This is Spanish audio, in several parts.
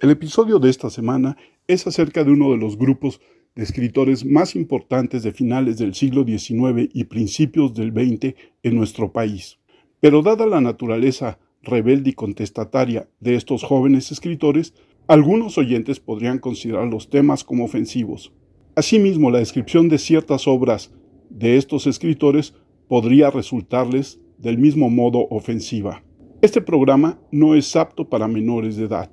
El episodio de esta semana es acerca de uno de los grupos de escritores más importantes de finales del siglo XIX y principios del XX en nuestro país. Pero dada la naturaleza rebelde y contestataria de estos jóvenes escritores, algunos oyentes podrían considerar los temas como ofensivos. Asimismo, la descripción de ciertas obras de estos escritores podría resultarles del mismo modo ofensiva. Este programa no es apto para menores de edad.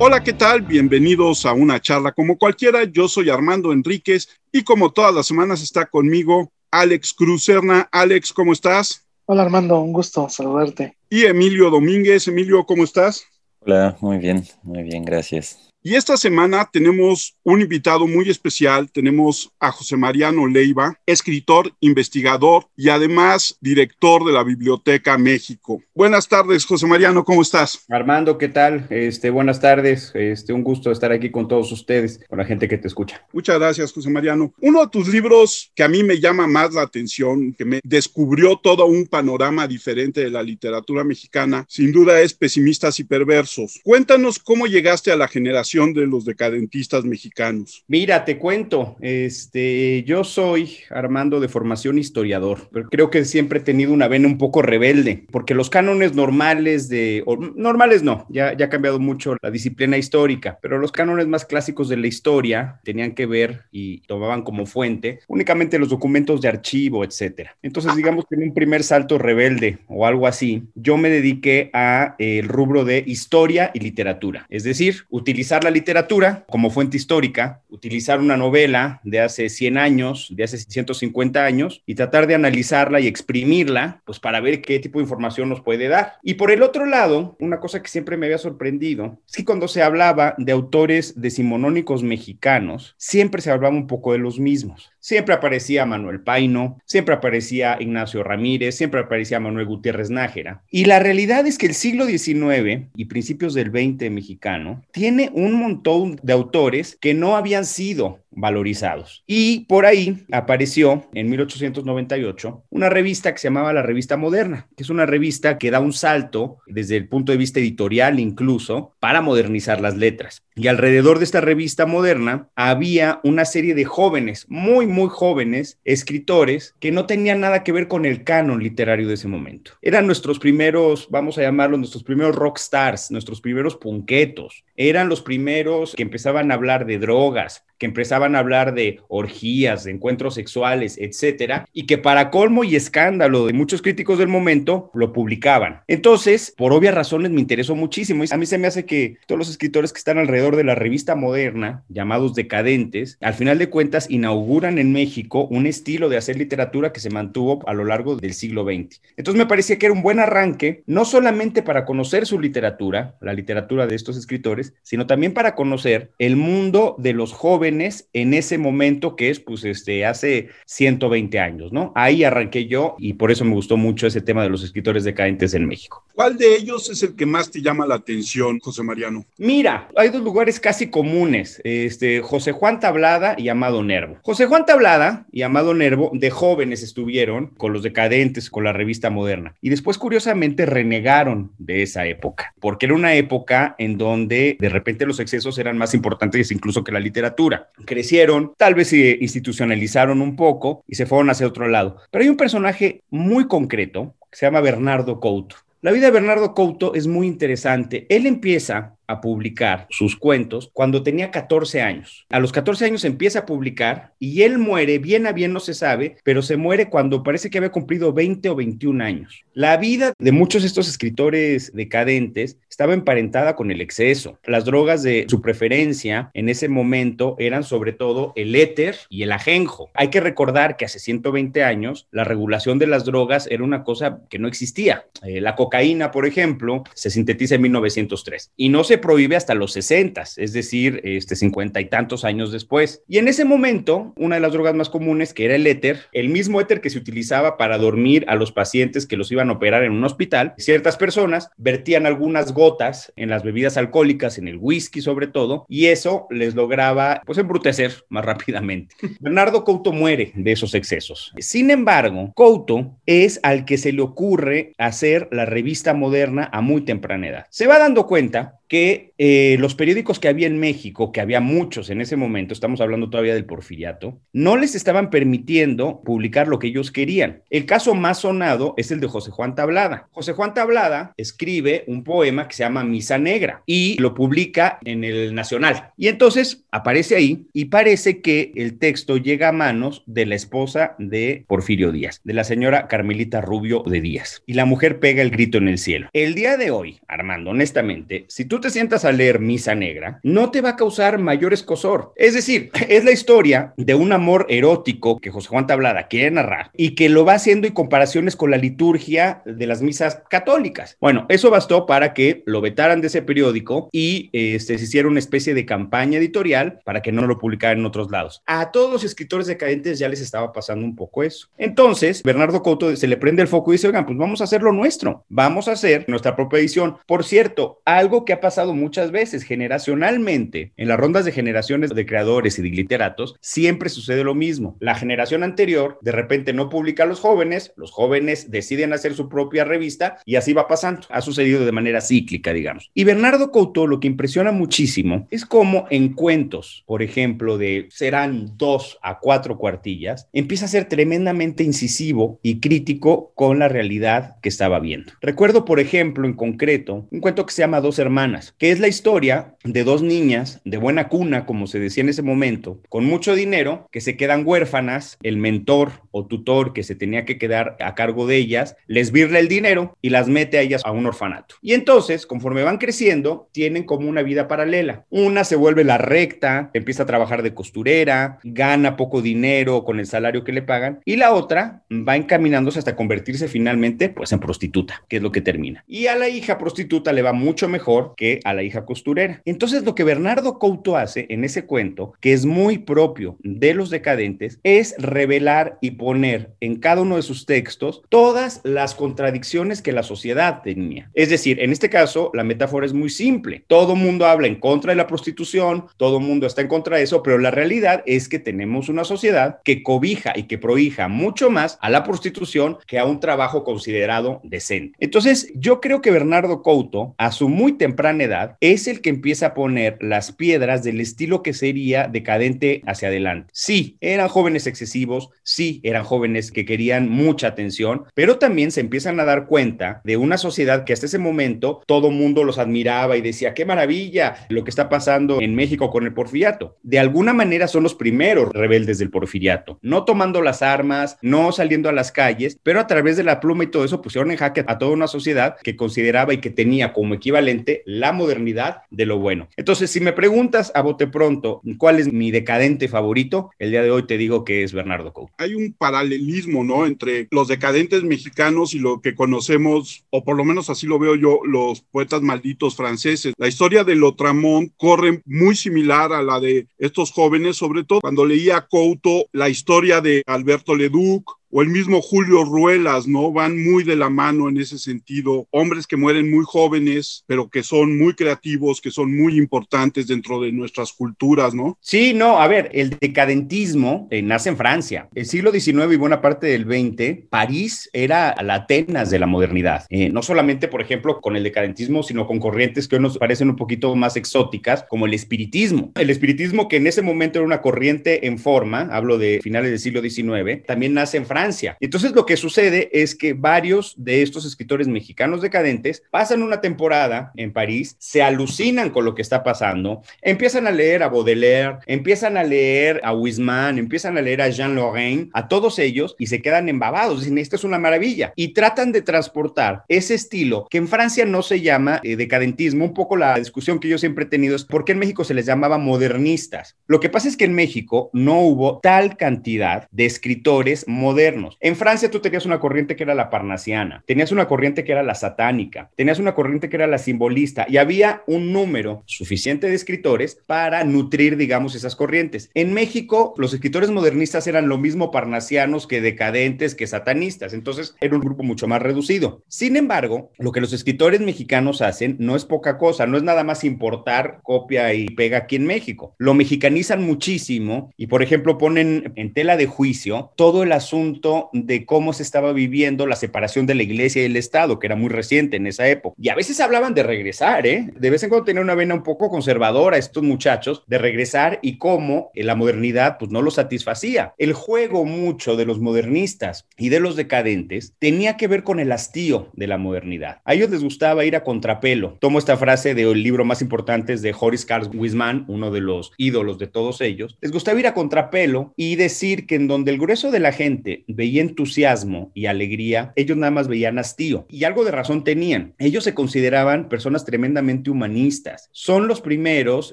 Hola, ¿qué tal? Bienvenidos a una charla como cualquiera. Yo soy Armando Enríquez y como todas las semanas está conmigo Alex Cruzerna. Alex, ¿cómo estás? Hola Armando, un gusto saludarte. Y Emilio Domínguez. Emilio, ¿cómo estás? Hola, muy bien, muy bien, gracias. Y esta semana tenemos un invitado muy especial. Tenemos a José Mariano Leiva, escritor, investigador y además director de la Biblioteca México. Buenas tardes, José Mariano, ¿cómo estás? Armando, ¿qué tal? Este, buenas tardes. Este, un gusto estar aquí con todos ustedes, con la gente que te escucha. Muchas gracias, José Mariano. Uno de tus libros que a mí me llama más la atención, que me descubrió todo un panorama diferente de la literatura mexicana, sin duda es Pesimistas y Perversos. Cuéntanos cómo llegaste a la generación de los decadentistas mexicanos? Mira, te cuento, este, yo soy Armando de formación historiador, pero creo que siempre he tenido una vena un poco rebelde, porque los cánones normales de, normales no, ya, ya ha cambiado mucho la disciplina histórica, pero los cánones más clásicos de la historia tenían que ver y tomaban como fuente únicamente los documentos de archivo, etcétera. Entonces, digamos que en un primer salto rebelde o algo así, yo me dediqué a el rubro de historia y literatura, es decir, utilizar la literatura como fuente histórica, utilizar una novela de hace 100 años, de hace 150 años, y tratar de analizarla y exprimirla, pues para ver qué tipo de información nos puede dar. Y por el otro lado, una cosa que siempre me había sorprendido es que cuando se hablaba de autores decimonónicos mexicanos, siempre se hablaba un poco de los mismos. Siempre aparecía Manuel Paino, siempre aparecía Ignacio Ramírez, siempre aparecía Manuel Gutiérrez Nájera. Y la realidad es que el siglo XIX y principios del XX mexicano tiene un montón de autores que no habían sido valorizados. Y por ahí apareció en 1898 una revista que se llamaba la Revista Moderna, que es una revista que da un salto desde el punto de vista editorial incluso para modernizar las letras. Y alrededor de esta revista moderna había una serie de jóvenes, muy, muy jóvenes, escritores que no tenían nada que ver con el canon literario de ese momento. Eran nuestros primeros, vamos a llamarlos, nuestros primeros rock stars, nuestros primeros punquetos. Eran los primeros que empezaban a hablar de drogas, que empezaban a hablar de orgías, de encuentros sexuales, etcétera, y que para colmo y escándalo de muchos críticos del momento lo publicaban. Entonces, por obvias razones me interesó muchísimo. Y a mí se me hace que todos los escritores que están alrededor de la revista moderna, llamados decadentes, al final de cuentas inauguran en México un estilo de hacer literatura que se mantuvo a lo largo del siglo XX. Entonces me parecía que era un buen arranque, no solamente para conocer su literatura, la literatura de estos escritores, sino también para conocer el mundo de los jóvenes en ese momento que es, pues, este, hace 120 años, ¿no? Ahí arranqué yo y por eso me gustó mucho ese tema de los escritores decadentes en México. ¿Cuál de ellos es el que más te llama la atención, José Mariano? Mira, hay dos lugares casi comunes, este, José Juan Tablada y Amado Nervo. José Juan Tablada y Amado Nervo de jóvenes estuvieron con los decadentes, con la revista moderna, y después curiosamente renegaron de esa época, porque era una época en donde de repente los excesos eran más importantes incluso que la literatura crecieron, tal vez se institucionalizaron un poco y se fueron hacia otro lado. Pero hay un personaje muy concreto que se llama Bernardo Couto. La vida de Bernardo Couto es muy interesante. Él empieza a publicar sus cuentos cuando tenía 14 años. A los 14 años empieza a publicar y él muere, bien a bien no se sabe, pero se muere cuando parece que había cumplido 20 o 21 años. La vida de muchos de estos escritores decadentes estaba emparentada con el exceso. Las drogas de su preferencia en ese momento eran sobre todo el éter y el ajenjo. Hay que recordar que hace 120 años la regulación de las drogas era una cosa que no existía. Eh, la cocaína, por ejemplo, se sintetiza en 1903 y no se le prohíbe hasta los 60, es decir, este 50 y tantos años después. Y en ese momento, una de las drogas más comunes, que era el éter, el mismo éter que se utilizaba para dormir a los pacientes que los iban a operar en un hospital, ciertas personas vertían algunas gotas en las bebidas alcohólicas, en el whisky sobre todo, y eso les lograba pues embrutecer más rápidamente. Bernardo Couto muere de esos excesos. Sin embargo, Couto es al que se le ocurre hacer la revista moderna a muy temprana edad. Se va dando cuenta que eh, los periódicos que había en México, que había muchos en ese momento, estamos hablando todavía del porfiriato, no les estaban permitiendo publicar lo que ellos querían. El caso más sonado es el de José Juan Tablada. José Juan Tablada escribe un poema que se llama Misa Negra y lo publica en el Nacional. Y entonces aparece ahí y parece que el texto llega a manos de la esposa de Porfirio Díaz, de la señora Carmelita Rubio de Díaz. Y la mujer pega el grito en el cielo. El día de hoy, Armando, honestamente, si tú te sientas a leer Misa Negra, no te va a causar mayor escosor. Es decir, es la historia de un amor erótico que José Juan Tablada quiere narrar y que lo va haciendo en comparaciones con la liturgia de las misas católicas. Bueno, eso bastó para que lo vetaran de ese periódico y este, se hiciera una especie de campaña editorial para que no lo publicaran en otros lados. A todos los escritores decadentes ya les estaba pasando un poco eso. Entonces, Bernardo Couto se le prende el foco y dice, oigan, pues vamos a hacer lo nuestro, vamos a hacer nuestra propia edición. Por cierto, algo que ha pasado muchas veces generacionalmente en las rondas de generaciones de creadores y de literatos, siempre sucede lo mismo. La generación anterior de repente no publica a los jóvenes, los jóvenes deciden hacer su propia revista y así va pasando. Ha sucedido de manera cíclica, digamos. Y Bernardo Couto lo que impresiona muchísimo es cómo en cuentos, por ejemplo, de serán dos a cuatro cuartillas, empieza a ser tremendamente incisivo y crítico con la realidad que estaba viendo. Recuerdo, por ejemplo, en concreto, un cuento que se llama Dos Hermanas, que es la historia de dos niñas de buena cuna, como se decía en ese momento, con mucho dinero, que se quedan huérfanas, el mentor o tutor que se tenía que quedar a cargo de ellas, les virla el dinero y las mete a ellas a un orfanato. Y entonces, conforme van creciendo, tienen como una vida paralela. Una se vuelve la recta, empieza a trabajar de costurera, gana poco dinero con el salario que le pagan, y la otra va encaminándose hasta convertirse finalmente pues en prostituta, que es lo que termina. Y a la hija prostituta le va mucho mejor que a la hija costurera. Entonces, lo que Bernardo Couto hace en ese cuento, que es muy propio de los decadentes, es revelar y poner en cada uno de sus textos todas las contradicciones que la sociedad tenía. Es decir, en este caso, la metáfora es muy simple. Todo mundo habla en contra de la prostitución, todo mundo está en contra de eso, pero la realidad es que tenemos una sociedad que cobija y que prohija mucho más a la prostitución que a un trabajo considerado decente. Entonces, yo creo que Bernardo Couto, a su muy temprana edad, es el que empieza a poner las piedras del estilo que sería decadente hacia adelante. Sí, eran jóvenes excesivos, sí, eran jóvenes que querían mucha atención, pero también se empiezan a dar cuenta de una sociedad que hasta ese momento todo mundo los admiraba y decía, qué maravilla lo que está pasando en México con el porfiriato. De alguna manera son los primeros rebeldes del porfiriato, no tomando las armas, no saliendo a las calles, pero a través de la pluma y todo eso pusieron en jaque a toda una sociedad que consideraba y que tenía como equivalente la modernidad de lo bueno. Entonces, si me preguntas a bote pronto cuál es mi decadente favorito, el día de hoy te digo que es Bernardo Couto. Hay un paralelismo, ¿no? Entre los decadentes mexicanos y lo que conocemos, o por lo menos así lo veo yo, los poetas malditos franceses. La historia de Lotramont corre muy similar a la de estos jóvenes, sobre todo cuando leía Couto la historia de Alberto Leduc, o el mismo Julio Ruelas, ¿no? Van muy de la mano en ese sentido. Hombres que mueren muy jóvenes, pero que son muy creativos, que son muy importantes dentro de nuestras culturas, ¿no? Sí, no, a ver, el decadentismo eh, nace en Francia. El siglo XIX y buena parte del XX, París era la Atenas de la modernidad. Eh, no solamente, por ejemplo, con el decadentismo, sino con corrientes que hoy nos parecen un poquito más exóticas, como el espiritismo. El espiritismo que en ese momento era una corriente en forma, hablo de finales del siglo XIX, también nace en Francia Francia. Entonces lo que sucede es que varios de estos escritores mexicanos decadentes pasan una temporada en París, se alucinan con lo que está pasando, empiezan a leer a Baudelaire, empiezan a leer a Wisman, empiezan a leer a Jean Lorrain, a todos ellos y se quedan embabados, dicen, esto es una maravilla. Y tratan de transportar ese estilo que en Francia no se llama eh, decadentismo, un poco la discusión que yo siempre he tenido es por qué en México se les llamaba modernistas. Lo que pasa es que en México no hubo tal cantidad de escritores modernos En Francia tú tenías una corriente que era la parnasiana, tenías una corriente que era la satánica, tenías una corriente que era la simbolista y había un número suficiente de escritores para nutrir, digamos, esas corrientes. En México, los escritores modernistas eran lo mismo parnasianos que decadentes, que satanistas, entonces era un grupo mucho más reducido. Sin embargo, lo que los escritores mexicanos hacen no es poca cosa, no es nada más importar, copia y pega aquí en México. Lo mexicanizan muchísimo y, por ejemplo, ponen en tela de juicio todo el asunto de cómo se estaba viviendo la separación de la iglesia y el Estado, que era muy reciente en esa época. Y a veces hablaban de regresar, ¿eh? De vez en cuando tenían una vena un poco conservadora estos muchachos de regresar y cómo la modernidad pues no lo satisfacía. El juego mucho de los modernistas y de los decadentes tenía que ver con el hastío de la modernidad. A ellos les gustaba ir a contrapelo. Tomo esta frase del libro más importante de Horace Carl Wiseman, uno de los ídolos de todos ellos. Les gustaba ir a contrapelo y decir que en donde el grueso de la gente veía entusiasmo y alegría, ellos nada más veían hastío. Y algo de razón tenían. Ellos se consideraban personas tremendamente humanistas. Son los primeros,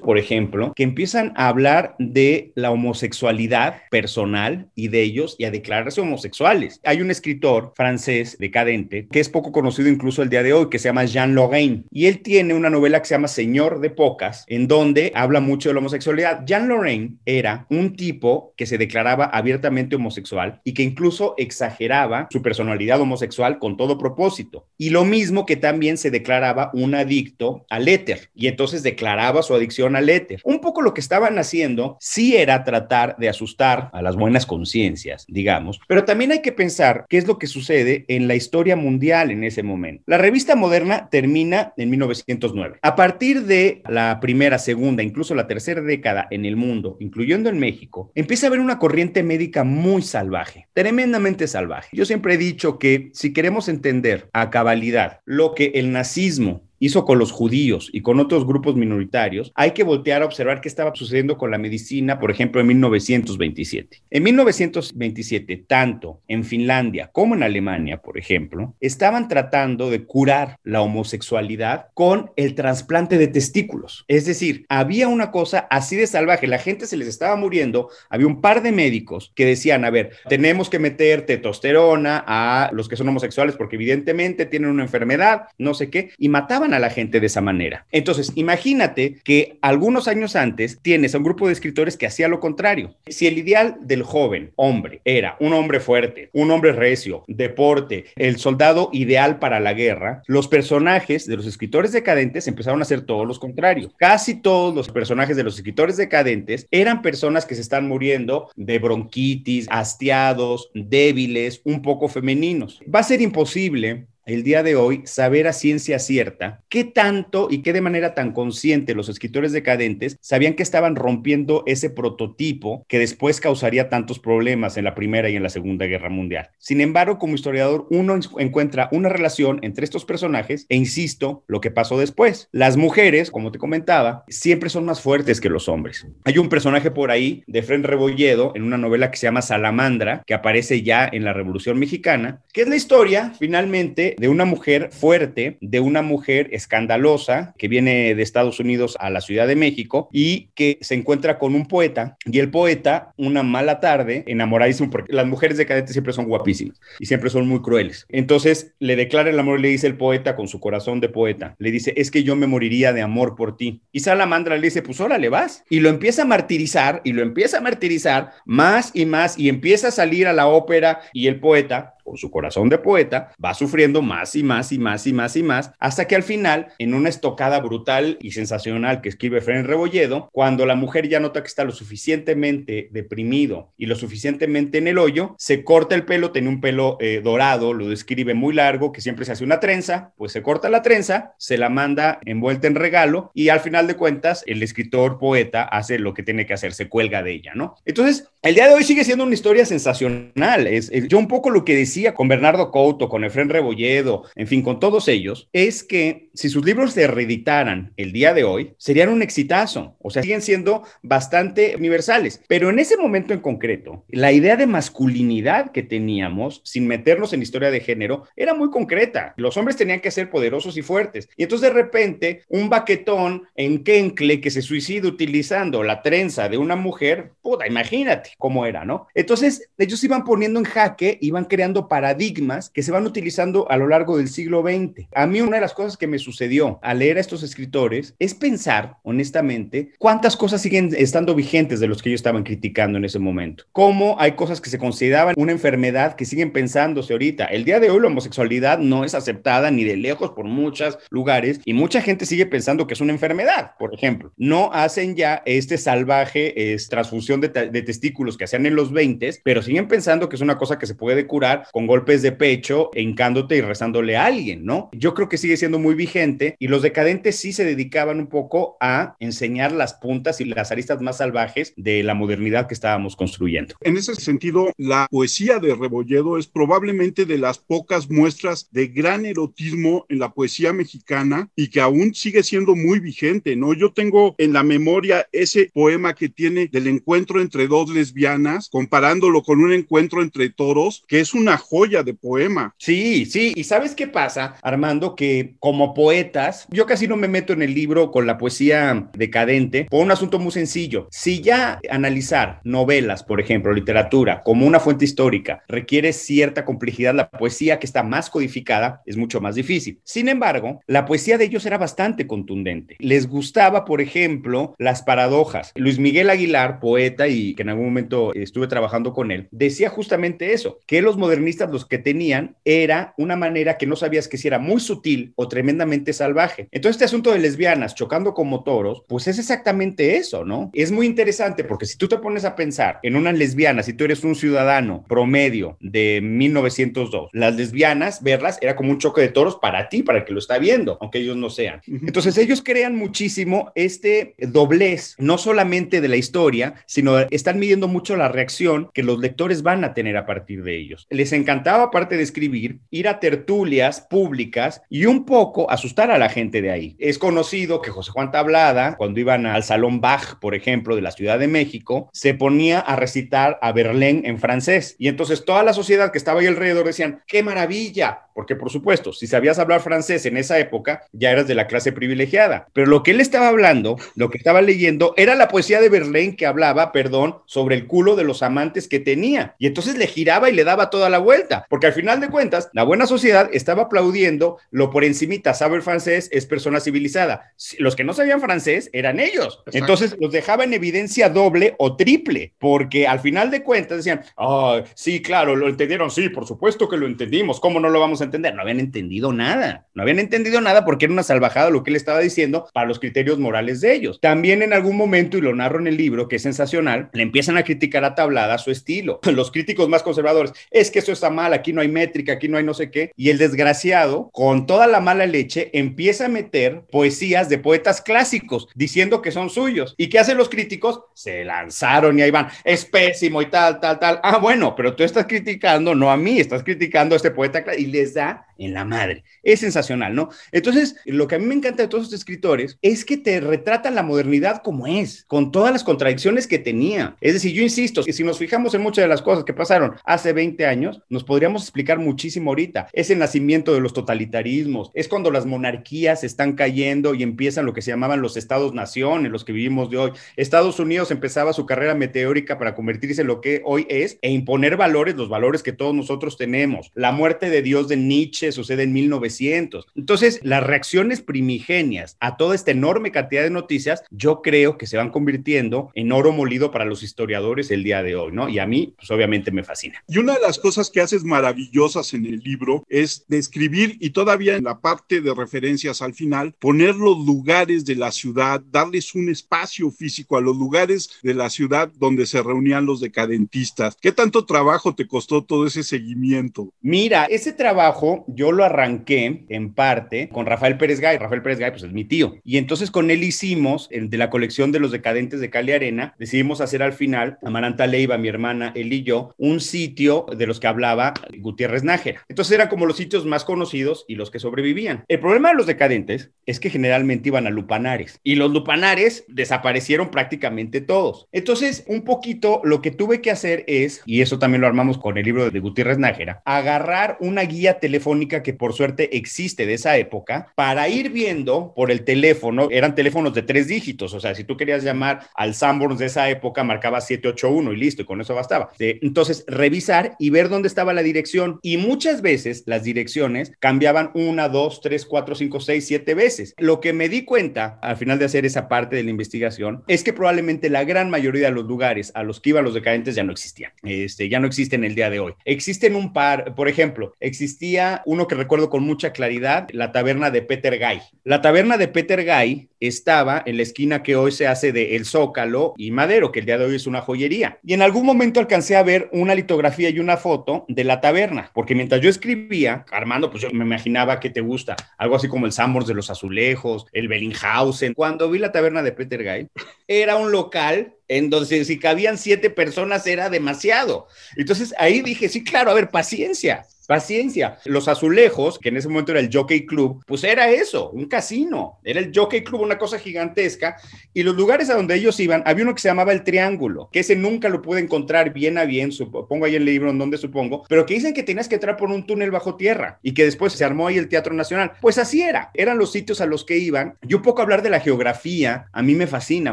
por ejemplo, que empiezan a hablar de la homosexualidad personal y de ellos y a declararse homosexuales. Hay un escritor francés decadente que es poco conocido incluso el día de hoy, que se llama Jean Lorraine, y él tiene una novela que se llama Señor de Pocas, en donde habla mucho de la homosexualidad. Jean Lorraine era un tipo que se declaraba abiertamente homosexual y que incluso exageraba su personalidad homosexual con todo propósito. Y lo mismo que también se declaraba un adicto al éter, y entonces declaraba su adicción al éter. Un poco lo que estaban haciendo sí era tratar de asustar a las buenas conciencias, digamos, pero también hay que pensar qué es lo que sucede en la historia mundial en ese momento. La revista moderna termina en 1909. A partir de la primera, segunda, incluso la tercera década en el mundo, incluyendo en México, empieza a haber una corriente médica muy salvaje, tremendamente salvaje. Yo siempre he dicho que si queremos entender a cabalidad lo que el nazismo hizo con los judíos y con otros grupos minoritarios, hay que voltear a observar qué estaba sucediendo con la medicina, por ejemplo, en 1927. En 1927, tanto en Finlandia como en Alemania, por ejemplo, estaban tratando de curar la homosexualidad con el trasplante de testículos. Es decir, había una cosa así de salvaje, la gente se les estaba muriendo, había un par de médicos que decían, a ver, tenemos que meter testosterona a los que son homosexuales porque evidentemente tienen una enfermedad, no sé qué, y mataban a la gente de esa manera. Entonces, imagínate que algunos años antes tienes a un grupo de escritores que hacía lo contrario. Si el ideal del joven hombre era un hombre fuerte, un hombre recio, deporte, el soldado ideal para la guerra, los personajes de los escritores decadentes empezaron a hacer todo lo contrario. Casi todos los personajes de los escritores decadentes eran personas que se están muriendo de bronquitis, hastiados, débiles, un poco femeninos. Va a ser imposible el día de hoy saber a ciencia cierta qué tanto y qué de manera tan consciente los escritores decadentes sabían que estaban rompiendo ese prototipo que después causaría tantos problemas en la Primera y en la Segunda Guerra Mundial. Sin embargo, como historiador, uno encuentra una relación entre estos personajes e insisto, lo que pasó después. Las mujeres, como te comentaba, siempre son más fuertes que los hombres. Hay un personaje por ahí de Fren Rebolledo en una novela que se llama Salamandra, que aparece ya en la Revolución Mexicana, que es la historia finalmente de una mujer fuerte, de una mujer escandalosa que viene de Estados Unidos a la Ciudad de México y que se encuentra con un poeta y el poeta una mala tarde enamoradísimo porque las mujeres decadentes siempre son guapísimas y siempre son muy crueles. Entonces le declara el amor le dice el poeta con su corazón de poeta, le dice, es que yo me moriría de amor por ti. Y Salamandra le dice, pues órale vas. Y lo empieza a martirizar y lo empieza a martirizar más y más y empieza a salir a la ópera y el poeta con su corazón de poeta, va sufriendo más y más y más y más y más, hasta que al final, en una estocada brutal y sensacional que escribe Fren Rebolledo, cuando la mujer ya nota que está lo suficientemente deprimido y lo suficientemente en el hoyo, se corta el pelo, tiene un pelo eh, dorado, lo describe muy largo, que siempre se hace una trenza, pues se corta la trenza, se la manda envuelta en regalo y al final de cuentas el escritor poeta hace lo que tiene que hacer, se cuelga de ella, ¿no? Entonces, el día de hoy sigue siendo una historia sensacional. Es, yo un poco lo que decía con Bernardo Couto, con Efren Rebolledo, en fin, con todos ellos, es que si sus libros se reeditaran el día de hoy, serían un exitazo. O sea, siguen siendo bastante universales. Pero en ese momento en concreto, la idea de masculinidad que teníamos, sin meternos en historia de género, era muy concreta. Los hombres tenían que ser poderosos y fuertes. Y entonces de repente, un baquetón en Kencle que se suicida utilizando la trenza de una mujer, puta, imagínate cómo era, ¿no? Entonces, ellos iban poniendo en jaque, iban creando paradigmas que se van utilizando a lo largo del siglo XX. A mí una de las cosas que me sucedió al leer a estos escritores es pensar, honestamente, cuántas cosas siguen estando vigentes de los que ellos estaban criticando en ese momento. Cómo hay cosas que se consideraban una enfermedad que siguen pensándose ahorita. El día de hoy la homosexualidad no es aceptada ni de lejos por muchos lugares y mucha gente sigue pensando que es una enfermedad, por ejemplo. No hacen ya este salvaje es, transfusión de, testículos que hacían en los 20, pero siguen pensando que es una cosa que se puede curar con golpes de pecho, hincándote y rezándole a alguien, ¿no? Yo creo que sigue siendo muy vigente y los decadentes sí se dedicaban un poco a enseñar las puntas y las aristas más salvajes de la modernidad que estábamos construyendo. En ese sentido, la poesía de Rebolledo es probablemente de las pocas muestras de gran erotismo en la poesía mexicana y que aún sigue siendo muy vigente, ¿no? Yo tengo en la memoria ese poema que tiene del encuentro entre dos lesbianas, comparándolo con un encuentro entre toros, que es una joya de poema. Sí, sí, y ¿sabes qué pasa, Armando? Que como poetas, yo casi no me meto en el libro con la poesía decadente por un asunto muy sencillo. Si ya analizar novelas, por ejemplo, literatura, como una fuente histórica, requiere cierta complejidad, la poesía que está más codificada es mucho más difícil. Sin embargo, la poesía de ellos era bastante contundente. Les gustaba, por ejemplo, las paradojas. Luis Miguel Aguilar, poeta y que en algún momento estuve trabajando con él, decía justamente eso, que los modernistas los que tenían era una manera que no sabías que si era muy sutil o tremendamente salvaje. Entonces, este asunto de lesbianas chocando como toros, pues es exactamente eso, ¿no? Es muy interesante porque si tú te pones a pensar en una lesbiana, si tú eres un ciudadano promedio de 1902, las lesbianas, verlas era como un choque de toros para ti, para el que lo está viendo, aunque ellos no sean. Entonces, ellos crean muchísimo este doblez, no solamente de la historia, sino están midiendo mucho la reacción que los lectores van a tener a partir de ellos. Les encantaba, aparte de escribir, ir a tertulias públicas y un poco asustar a la gente de ahí. Es conocido que José Juan Tablada, cuando iban al Salón Bach, por ejemplo, de la Ciudad de México, se ponía a recitar a Verlaine en francés. Y entonces toda la sociedad que estaba ahí alrededor decían, ¡qué maravilla! Porque, por supuesto, si sabías hablar francés en esa época, ya eras de la clase privilegiada. Pero lo que él estaba hablando, lo que estaba leyendo, era la poesía de Verlaine que hablaba, perdón, sobre el culo de los amantes que tenía. Y entonces le giraba y le daba toda la vuelta. Porque al final de cuentas, la buena sociedad estaba aplaudiendo lo por encimita, saber francés es persona civilizada. Los que no sabían francés eran ellos. Exacto. Entonces los dejaba en evidencia doble o triple, porque al final de cuentas decían, oh, sí, claro, lo entendieron, sí, por supuesto que lo entendimos, ¿cómo no lo vamos a entender? No habían entendido nada, no habían entendido nada porque era una salvajada lo que él estaba diciendo para los criterios morales de ellos. También en algún momento, y lo narro en el libro, que es sensacional, le empiezan a criticar a Tablada su estilo. Los críticos más conservadores, es que eso está mal, aquí no hay métrica, aquí no hay no sé qué, y el desgraciado, con toda la mala leche, empieza a meter poesías de poetas clásicos, diciendo que son suyos. ¿Y qué hacen los críticos? Se lanzaron y ahí van, es pésimo y tal, tal, tal. Ah, bueno, pero tú estás criticando, no a mí, estás criticando a este poeta y les da en la madre. Es sensacional, ¿no? Entonces, lo que a mí me encanta de todos estos escritores es que te retratan la modernidad como es, con todas las contradicciones que tenía. Es decir, yo insisto, que si nos fijamos en muchas de las cosas que pasaron hace 20 años, nos podríamos explicar muchísimo ahorita. Es el nacimiento de los totalitarismos, es cuando las monarquías están cayendo y empiezan lo que se llamaban los estados-nación, en los que vivimos de hoy. Estados Unidos empezaba su carrera meteórica para convertirse en lo que hoy es e imponer valores, los valores que todos nosotros tenemos. La muerte de Dios de Nietzsche sucede en 1900. Entonces, las reacciones primigenias a toda esta enorme cantidad de noticias, yo creo que se van convirtiendo en oro molido para los historiadores el día de hoy, ¿no? Y a mí, pues obviamente me fascina. Y una de las cosas que haces maravillosas en el libro es describir y todavía en la parte de referencias al final, poner los lugares de la ciudad, darles un espacio físico a los lugares de la ciudad donde se reunían los decadentistas. ¿Qué tanto trabajo te costó todo ese seguimiento? Mira, ese trabajo yo lo arranqué en parte con Rafael Pérez Gay. Rafael Pérez Gay, pues es mi tío. Y entonces con él hicimos, de la colección de los decadentes de Cali Arena, decidimos hacer al final, Amaranta Leiva, mi hermana, él y yo, un sitio de los que hablaba Gutiérrez Nájera. Entonces eran como los sitios más conocidos y los que sobrevivían. El problema de los decadentes es que generalmente iban a lupanares y los lupanares desaparecieron prácticamente todos. Entonces, un poquito lo que tuve que hacer es, y eso también lo armamos con el libro de Gutiérrez Nájera, agarrar una guía telefónica que por suerte existe de esa época para ir viendo por el teléfono, eran teléfonos de tres dígitos, o sea, si tú querías llamar al Sanborns de esa época, marcaba 781 y listo, y con eso bastaba. Entonces, revisar y ver dónde estaba la dirección. Y muchas veces las direcciones cambiaban una, dos, tres, cuatro, cinco, seis, siete veces. Lo que me di cuenta al final de hacer esa parte de la investigación es que probablemente la gran mayoría de los lugares a los que iban los decadentes ya no existían. Este, ya no existen el día de hoy. Existen un par, por ejemplo, existía uno que recuerdo con mucha claridad, la taberna de Peter Guy. La taberna de Peter Guy estaba en la esquina que hoy se hace de El Zócalo y Madero, que el día de hoy es una joyería. Y en algún momento alcancé a ver una litografía y una foto de la taberna, porque mientras yo escribía, Armando, pues yo me imaginaba que te gusta, algo así como el Sambors de los Azulejos, el Bellinghausen. Cuando vi la taberna de Peter Guy, era un local en donde si cabían siete personas era demasiado. Entonces ahí dije, sí, claro, a ver, paciencia. Paciencia. Los azulejos, que en ese momento era el Jockey Club, pues era eso, un casino. Era el Jockey Club, una cosa gigantesca. Y los lugares a donde ellos iban, había uno que se llamaba el Triángulo, que ese nunca lo pude encontrar bien a bien, supongo ahí el libro en donde supongo, pero que dicen que tenías que entrar por un túnel bajo tierra y que después se armó ahí el Teatro Nacional. Pues así era, eran los sitios a los que iban. Y un poco hablar de la geografía, a mí me fascina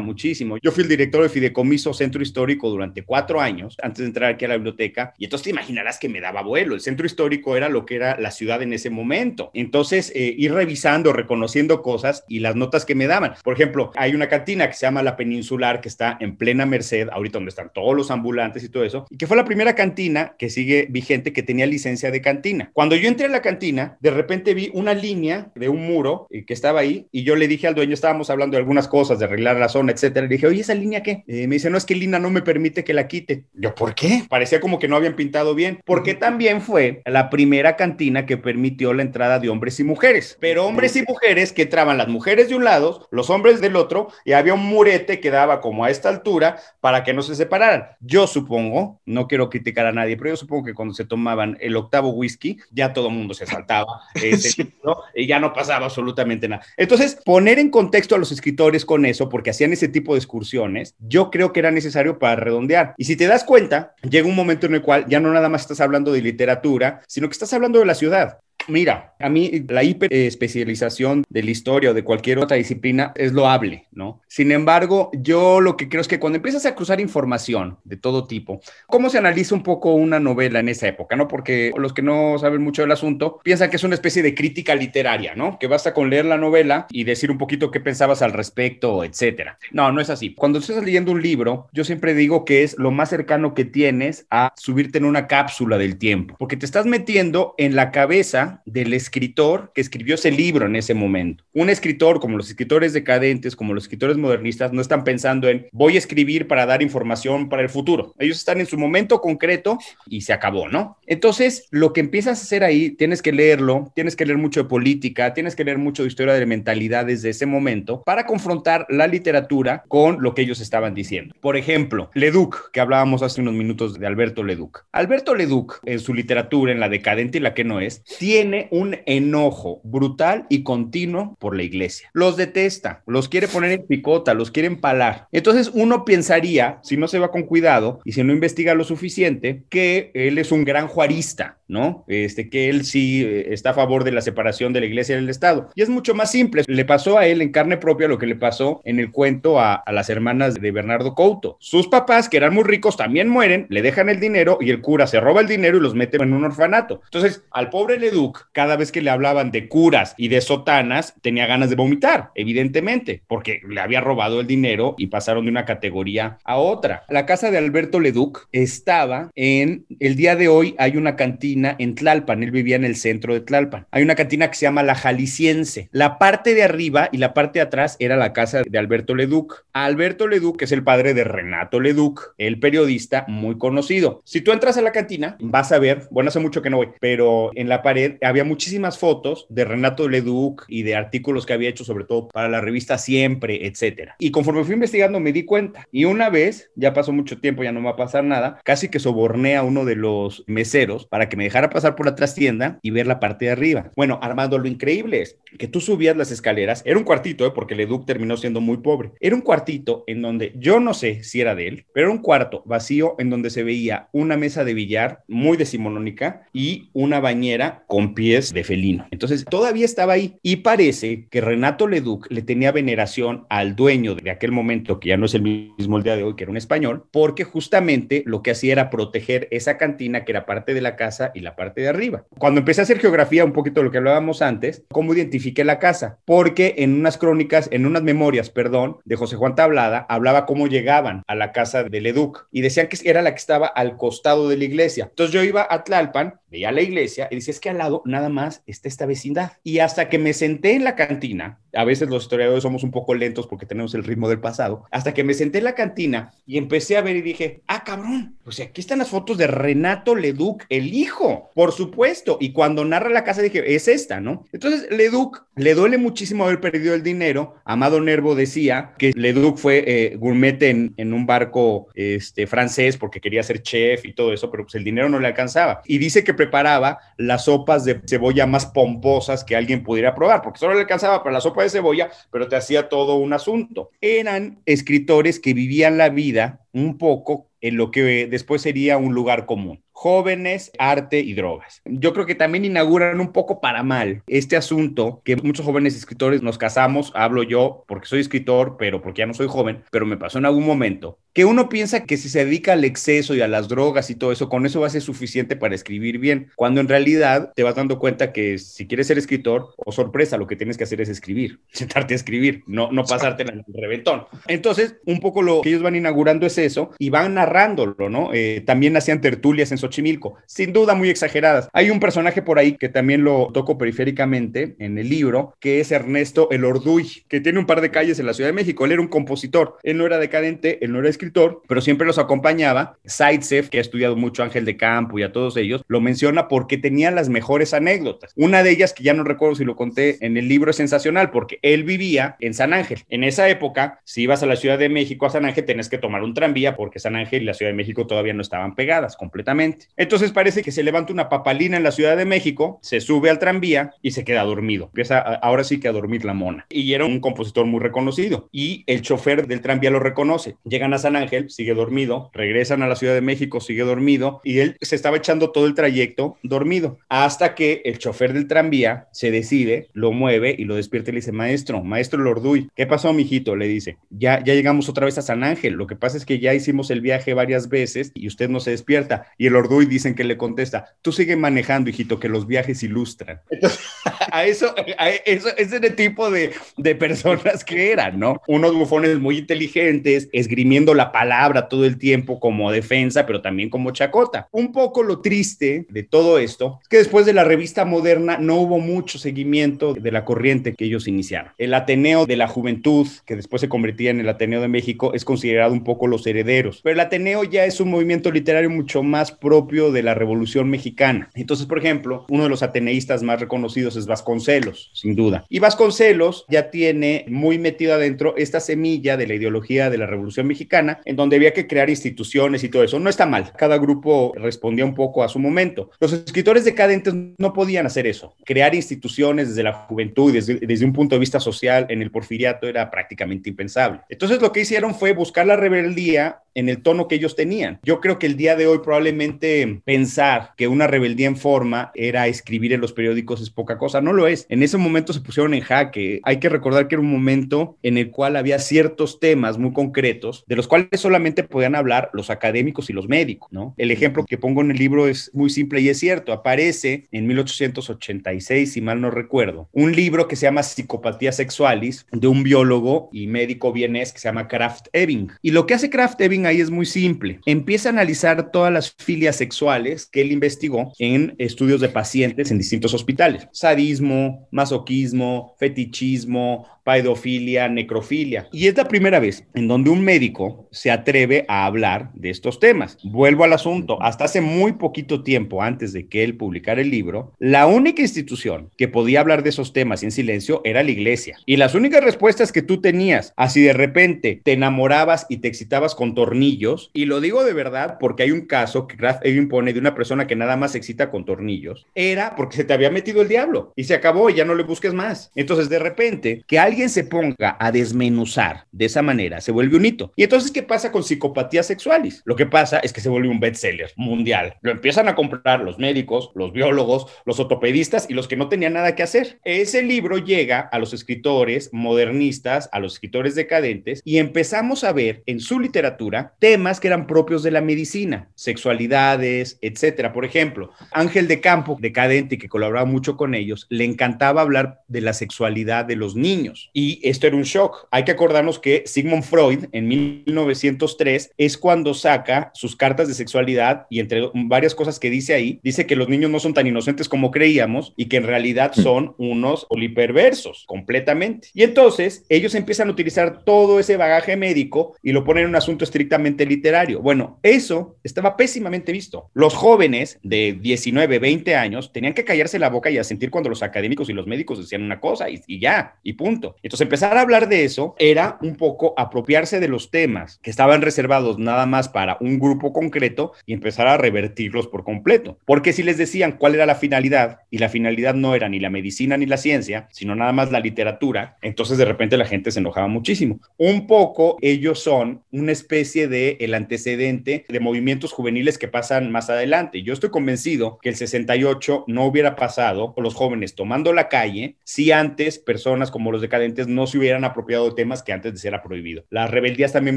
muchísimo. Yo fui el director de Fideicomiso Centro Histórico durante cuatro años, antes de entrar aquí a la biblioteca, y entonces te imaginarás que me daba vuelo. El Centro Histórico era lo que era la ciudad en ese momento. Entonces, eh, ir revisando, reconociendo cosas y las notas que me daban. Por ejemplo, hay una cantina que se llama La Peninsular, que está en plena Merced, ahorita donde están todos los ambulantes y todo eso, y que fue la primera cantina que sigue vigente que tenía licencia de cantina. Cuando yo entré a la cantina, de repente vi una línea de un muro eh, que estaba ahí y yo le dije al dueño, estábamos hablando de algunas cosas, de arreglar la zona, etcétera. Le dije, oye, ¿esa línea qué? Eh, me dice, no, es que Lina no me permite que la quite. Yo, ¿por qué? Parecía como que no habían pintado bien. Porque también fue la primera cantina que permitió la entrada de hombres y mujeres. Pero hombres y mujeres que entraban las mujeres de un lado, los hombres del otro, y había un murete que daba como a esta altura para que no se separaran. Yo supongo, no quiero criticar a nadie, pero yo supongo que cuando se tomaban el octavo whisky, ya todo el mundo se saltaba ese y ya no pasaba absolutamente nada. Entonces, poner en contexto a los escritores con eso, porque hacían ese tipo de excursiones, yo creo que era necesario para redondear. Y si te das cuenta, llega un momento en el cual ya no nada más estás hablando de literatura, sino que estás hablando de la ciudad. Mira, a mí la hiperespecialización de la historia o de cualquier otra disciplina es loable, ¿no? Sin embargo, yo lo que creo es que cuando empiezas a cruzar información de todo tipo, ¿cómo se analiza un poco una novela en esa época, ¿no? Porque los que no saben mucho del asunto piensan que es una especie de crítica literaria, ¿no? Que basta con leer la novela y decir un poquito qué pensabas al respecto, etcétera. No, no es así. Cuando estás leyendo un libro, yo siempre digo que es lo más cercano que tienes a subirte en una cápsula del tiempo, porque te estás metiendo en la cabeza del escritor que escribió ese libro en ese momento. Un escritor, como los escritores decadentes, como los escritores modernistas, no están pensando en voy a escribir para dar información para el futuro. Ellos están en su momento concreto y se acabó, ¿no? Entonces, lo que empiezas a hacer ahí, tienes que leerlo, tienes que leer mucho de política, tienes que leer mucho de historia de mentalidades de ese momento para confrontar la literatura con lo que ellos estaban diciendo. Por ejemplo, Leduc, que hablábamos hace unos minutos de Alberto Leduc. Alberto Leduc, en su literatura, en la decadente y la que no es, tiene tiene un enojo brutal y continuo por la iglesia. Los detesta, los quiere poner en picota, los quiere empalar. Entonces uno pensaría, si no se va con cuidado y si no investiga lo suficiente, que él es un gran juarista, ¿no? Este, que él sí eh, está a favor de la separación de la iglesia y del Estado. Y es mucho más simple. Le pasó a él en carne propia lo que le pasó en el cuento a, las hermanas de Bernardo Couto. Sus papás, que eran muy ricos, también mueren, le dejan el dinero y el cura se roba el dinero y los mete en un orfanato. Entonces, al pobre Leduc cada vez que le hablaban de curas y de sotanas, tenía ganas de vomitar, evidentemente, porque le había robado el dinero y pasaron de una categoría a otra. La casa de Alberto Leduc estaba en, el día de hoy hay una cantina en Tlalpan, él vivía en el centro de Tlalpan. Hay una cantina que se llama La Jalisciense. La parte de arriba y la parte de atrás era la casa de Alberto Leduc. Alberto Leduc es el padre de Renato Leduc, el periodista muy conocido. Si tú entras a la cantina, vas a ver, bueno, hace mucho que no voy, pero en la pared había muchísimas fotos de Renato Leduc y de artículos que había hecho sobre todo para la revista Siempre, etcétera. Y conforme fui investigando me di cuenta. Y una vez, ya pasó mucho tiempo, ya no va a pasar nada, casi que soborné a uno de los meseros para que me dejara pasar por la trastienda y ver la parte de arriba. Bueno, Armando, lo increíble es que tú subías las escaleras, era un cuartito, ¿eh? porque Leduc terminó siendo muy pobre. Era un cuartito en donde yo no sé si era de él, pero era un cuarto vacío en donde se veía una mesa de billar muy decimonónica y una bañera con pies de felino. Entonces todavía estaba ahí y parece que Renato Leduc le tenía veneración al dueño de aquel momento, que ya no es el mismo el día de hoy, que era un español, porque justamente lo que hacía era proteger esa cantina que era parte de la casa y la parte de arriba. Cuando empecé a hacer geografía, un poquito lo que hablábamos antes, ¿cómo identifiqué la casa? Porque en unas crónicas, en unas memorias, perdón, de José Juan Tablada, hablaba cómo llegaban a la casa del Leduc y decían que era la que estaba al costado de la iglesia. Entonces yo iba a Tlalpan, veía la iglesia y decía, es que al lado nada más está esta vecindad. Y hasta que me senté en la cantina, a veces los historiadores somos un poco lentos porque tenemos el ritmo del pasado, hasta que me senté en la cantina y empecé a ver y dije, ah, cabrón, pues aquí están las fotos de Renato Leduc, el hijo, por supuesto. Y cuando narra la casa dije, es esta, ¿no? Entonces Leduc le duele muchísimo haber perdido el dinero. Amado Nervo decía que Leduc fue eh, gourmet en, en, un barco este, francés porque quería ser chef y todo eso, pero pues el dinero no le alcanzaba. Y dice que preparaba las sopas de cebolla más pomposas que alguien pudiera probar, porque solo le alcanzaba para la sopa de cebolla, pero te hacía todo un asunto. Eran escritores que vivían la vida un poco en lo que después sería un lugar común jóvenes, arte y drogas. Yo creo que también inauguran un poco para mal este asunto que muchos jóvenes escritores nos casamos, hablo yo porque soy escritor, pero porque ya no soy joven, pero me pasó en algún momento, que uno piensa que si se dedica al exceso y a las drogas y todo eso, con eso va a ser suficiente para escribir bien, cuando en realidad te vas dando cuenta que si quieres ser escritor, o sorpresa, lo que tienes que hacer es escribir, sentarte a escribir, no, no pasarte en el reventón. Entonces, un poco lo que ellos van inaugurando es eso y van narrándolo, ¿no? Eh, también hacían tertulias en Xochimilco, sin duda muy exageradas. Hay un personaje por ahí que también lo toco periféricamente en el libro, que es Ernesto El Orduy, que tiene un par de calles en la Ciudad de México. Él era un compositor, él no era decadente, él no era escritor, pero siempre los acompañaba. Zaitsev, que ha estudiado mucho Ángel de Campo y a todos ellos, lo menciona porque tenía las mejores anécdotas. Una de ellas, que ya no recuerdo si lo conté en el libro, es sensacional, porque él vivía en San Ángel. En esa época, si ibas a la Ciudad de México, a San Ángel, tenías que tomar un tranvía, porque San Ángel y la Ciudad de México todavía no estaban pegadas completamente. Entonces parece que se levanta una papalina en la Ciudad de México, se sube al tranvía y se queda dormido. Empieza ahora sí que a dormir la mona. Y era un compositor muy reconocido. Y el chofer del tranvía lo reconoce. Llegan a San Ángel, sigue dormido, regresan a la Ciudad de México, sigue dormido y él se estaba echando todo el trayecto dormido. Hasta que el chofer del tranvía se decide, lo mueve y lo despierta y le dice, maestro, maestro Lorduy, ¿qué pasó, mijito? Le dice, ya, ya llegamos otra vez a San Ángel. Lo que pasa es que ya hicimos el viaje varias veces y usted no se despierta. Y el Orduy dicen que le contesta, tú sigue manejando, hijito, que los viajes ilustran. Entonces, a eso, a eso, ese es el tipo de, de personas que eran, ¿no? Unos bufones muy inteligentes, esgrimiendo la palabra todo el tiempo como defensa, pero también como chacota. Un poco lo triste de todo esto es que después de la revista moderna no hubo mucho seguimiento de la corriente que ellos iniciaron. El Ateneo de la Juventud, que después se convertía en el Ateneo de México, es considerado un poco los herederos, pero el Ateneo ya es un movimiento literario mucho más propio de la Revolución Mexicana. Entonces, por ejemplo, uno de los ateneístas más reconocidos es Vasconcelos, sin duda. Y Vasconcelos ya tiene muy metido adentro esta semilla de la ideología de la Revolución Mexicana, en donde había que crear instituciones y todo eso. No está mal, cada grupo respondía un poco a su momento. Los escritores decadentes no podían hacer eso. Crear instituciones desde la juventud, desde, desde un punto de vista social en el porfiriato era prácticamente impensable. Entonces lo que hicieron fue buscar la rebeldía en el tono que ellos tenían. Yo creo que el día de hoy probablemente pensar que una rebeldía en forma era escribir en los periódicos es poca cosa. No lo es. En ese momento se pusieron en jaque. Hay que recordar que era un momento en el cual había ciertos temas muy concretos de los cuales solamente podían hablar los académicos y los médicos, ¿no? El ejemplo que pongo en el libro es muy simple y es cierto. Aparece en 1886, si mal no recuerdo, un libro que se llama Psicopatía Sexualis de un biólogo y médico vienés que se llama Kraft Ebing. Y lo que hace Kraft Ebing ahí es muy simple. Empieza a analizar todas las filias sexuales que él investigó en estudios de pacientes en distintos hospitales. Sadismo, masoquismo, fetichismo, pedofilia, necrofilia. Y es la primera vez en donde un médico se atreve a hablar de estos temas. Vuelvo al asunto. Hasta hace muy poquito tiempo, antes de que él publicara el libro, la única institución que podía hablar de esos temas en silencio era la iglesia. Y las únicas respuestas que tú tenías, así de repente te enamorabas y te excitabas con tornillos, y lo digo de verdad porque hay un caso que Kraft impone de una persona que nada más se excita con tornillos, era porque se te había metido el diablo y se acabó y ya no le busques más. Entonces, de repente, que alguien alguien se ponga a desmenuzar de esa manera, se vuelve un hito. Y entonces, ¿qué pasa con psicopatías sexuales? Lo que pasa es que se vuelve un bestseller mundial. Lo empiezan a comprar los médicos, los biólogos, los ortopedistas y los que no tenían nada que hacer. Ese libro llega a los escritores modernistas, a los escritores decadentes, y empezamos a ver en su literatura temas que eran propios de la medicina, sexualidades, etcétera. Por ejemplo, Ángel de Campo, decadente y que colaboraba mucho con ellos, le encantaba hablar de la sexualidad de los niños y esto era un shock. Hay que acordarnos que Sigmund Freud en 1903 es cuando saca sus cartas de sexualidad y entre varias cosas que dice ahí, dice que los niños no son tan inocentes como creíamos y que en realidad hmm. son unos poliperversos completamente. Y entonces ellos empiezan a utilizar todo ese bagaje médico y lo ponen en un asunto estrictamente literario. Bueno, eso estaba pésimamente visto. Los jóvenes de 19, 20 años tenían que callarse la boca y a sentir cuando los académicos y los médicos decían una cosa y, y ya, y punto. Entonces, empezar a hablar de eso era un poco apropiarse de los temas que estaban reservados nada más para un grupo concreto y empezar a revertirlos por completo. Porque si les decían cuál era la finalidad, y la finalidad no era ni la medicina ni la ciencia, sino nada más la literatura, entonces de repente la gente se enojaba muchísimo. Un poco ellos son una especie de el antecedente de movimientos juveniles que pasan más adelante. Yo estoy convencido que el 68 no hubiera pasado con los jóvenes tomando la calle si antes personas como los de no se hubieran apropiado de temas que antes de ser prohibido. Las rebeldías también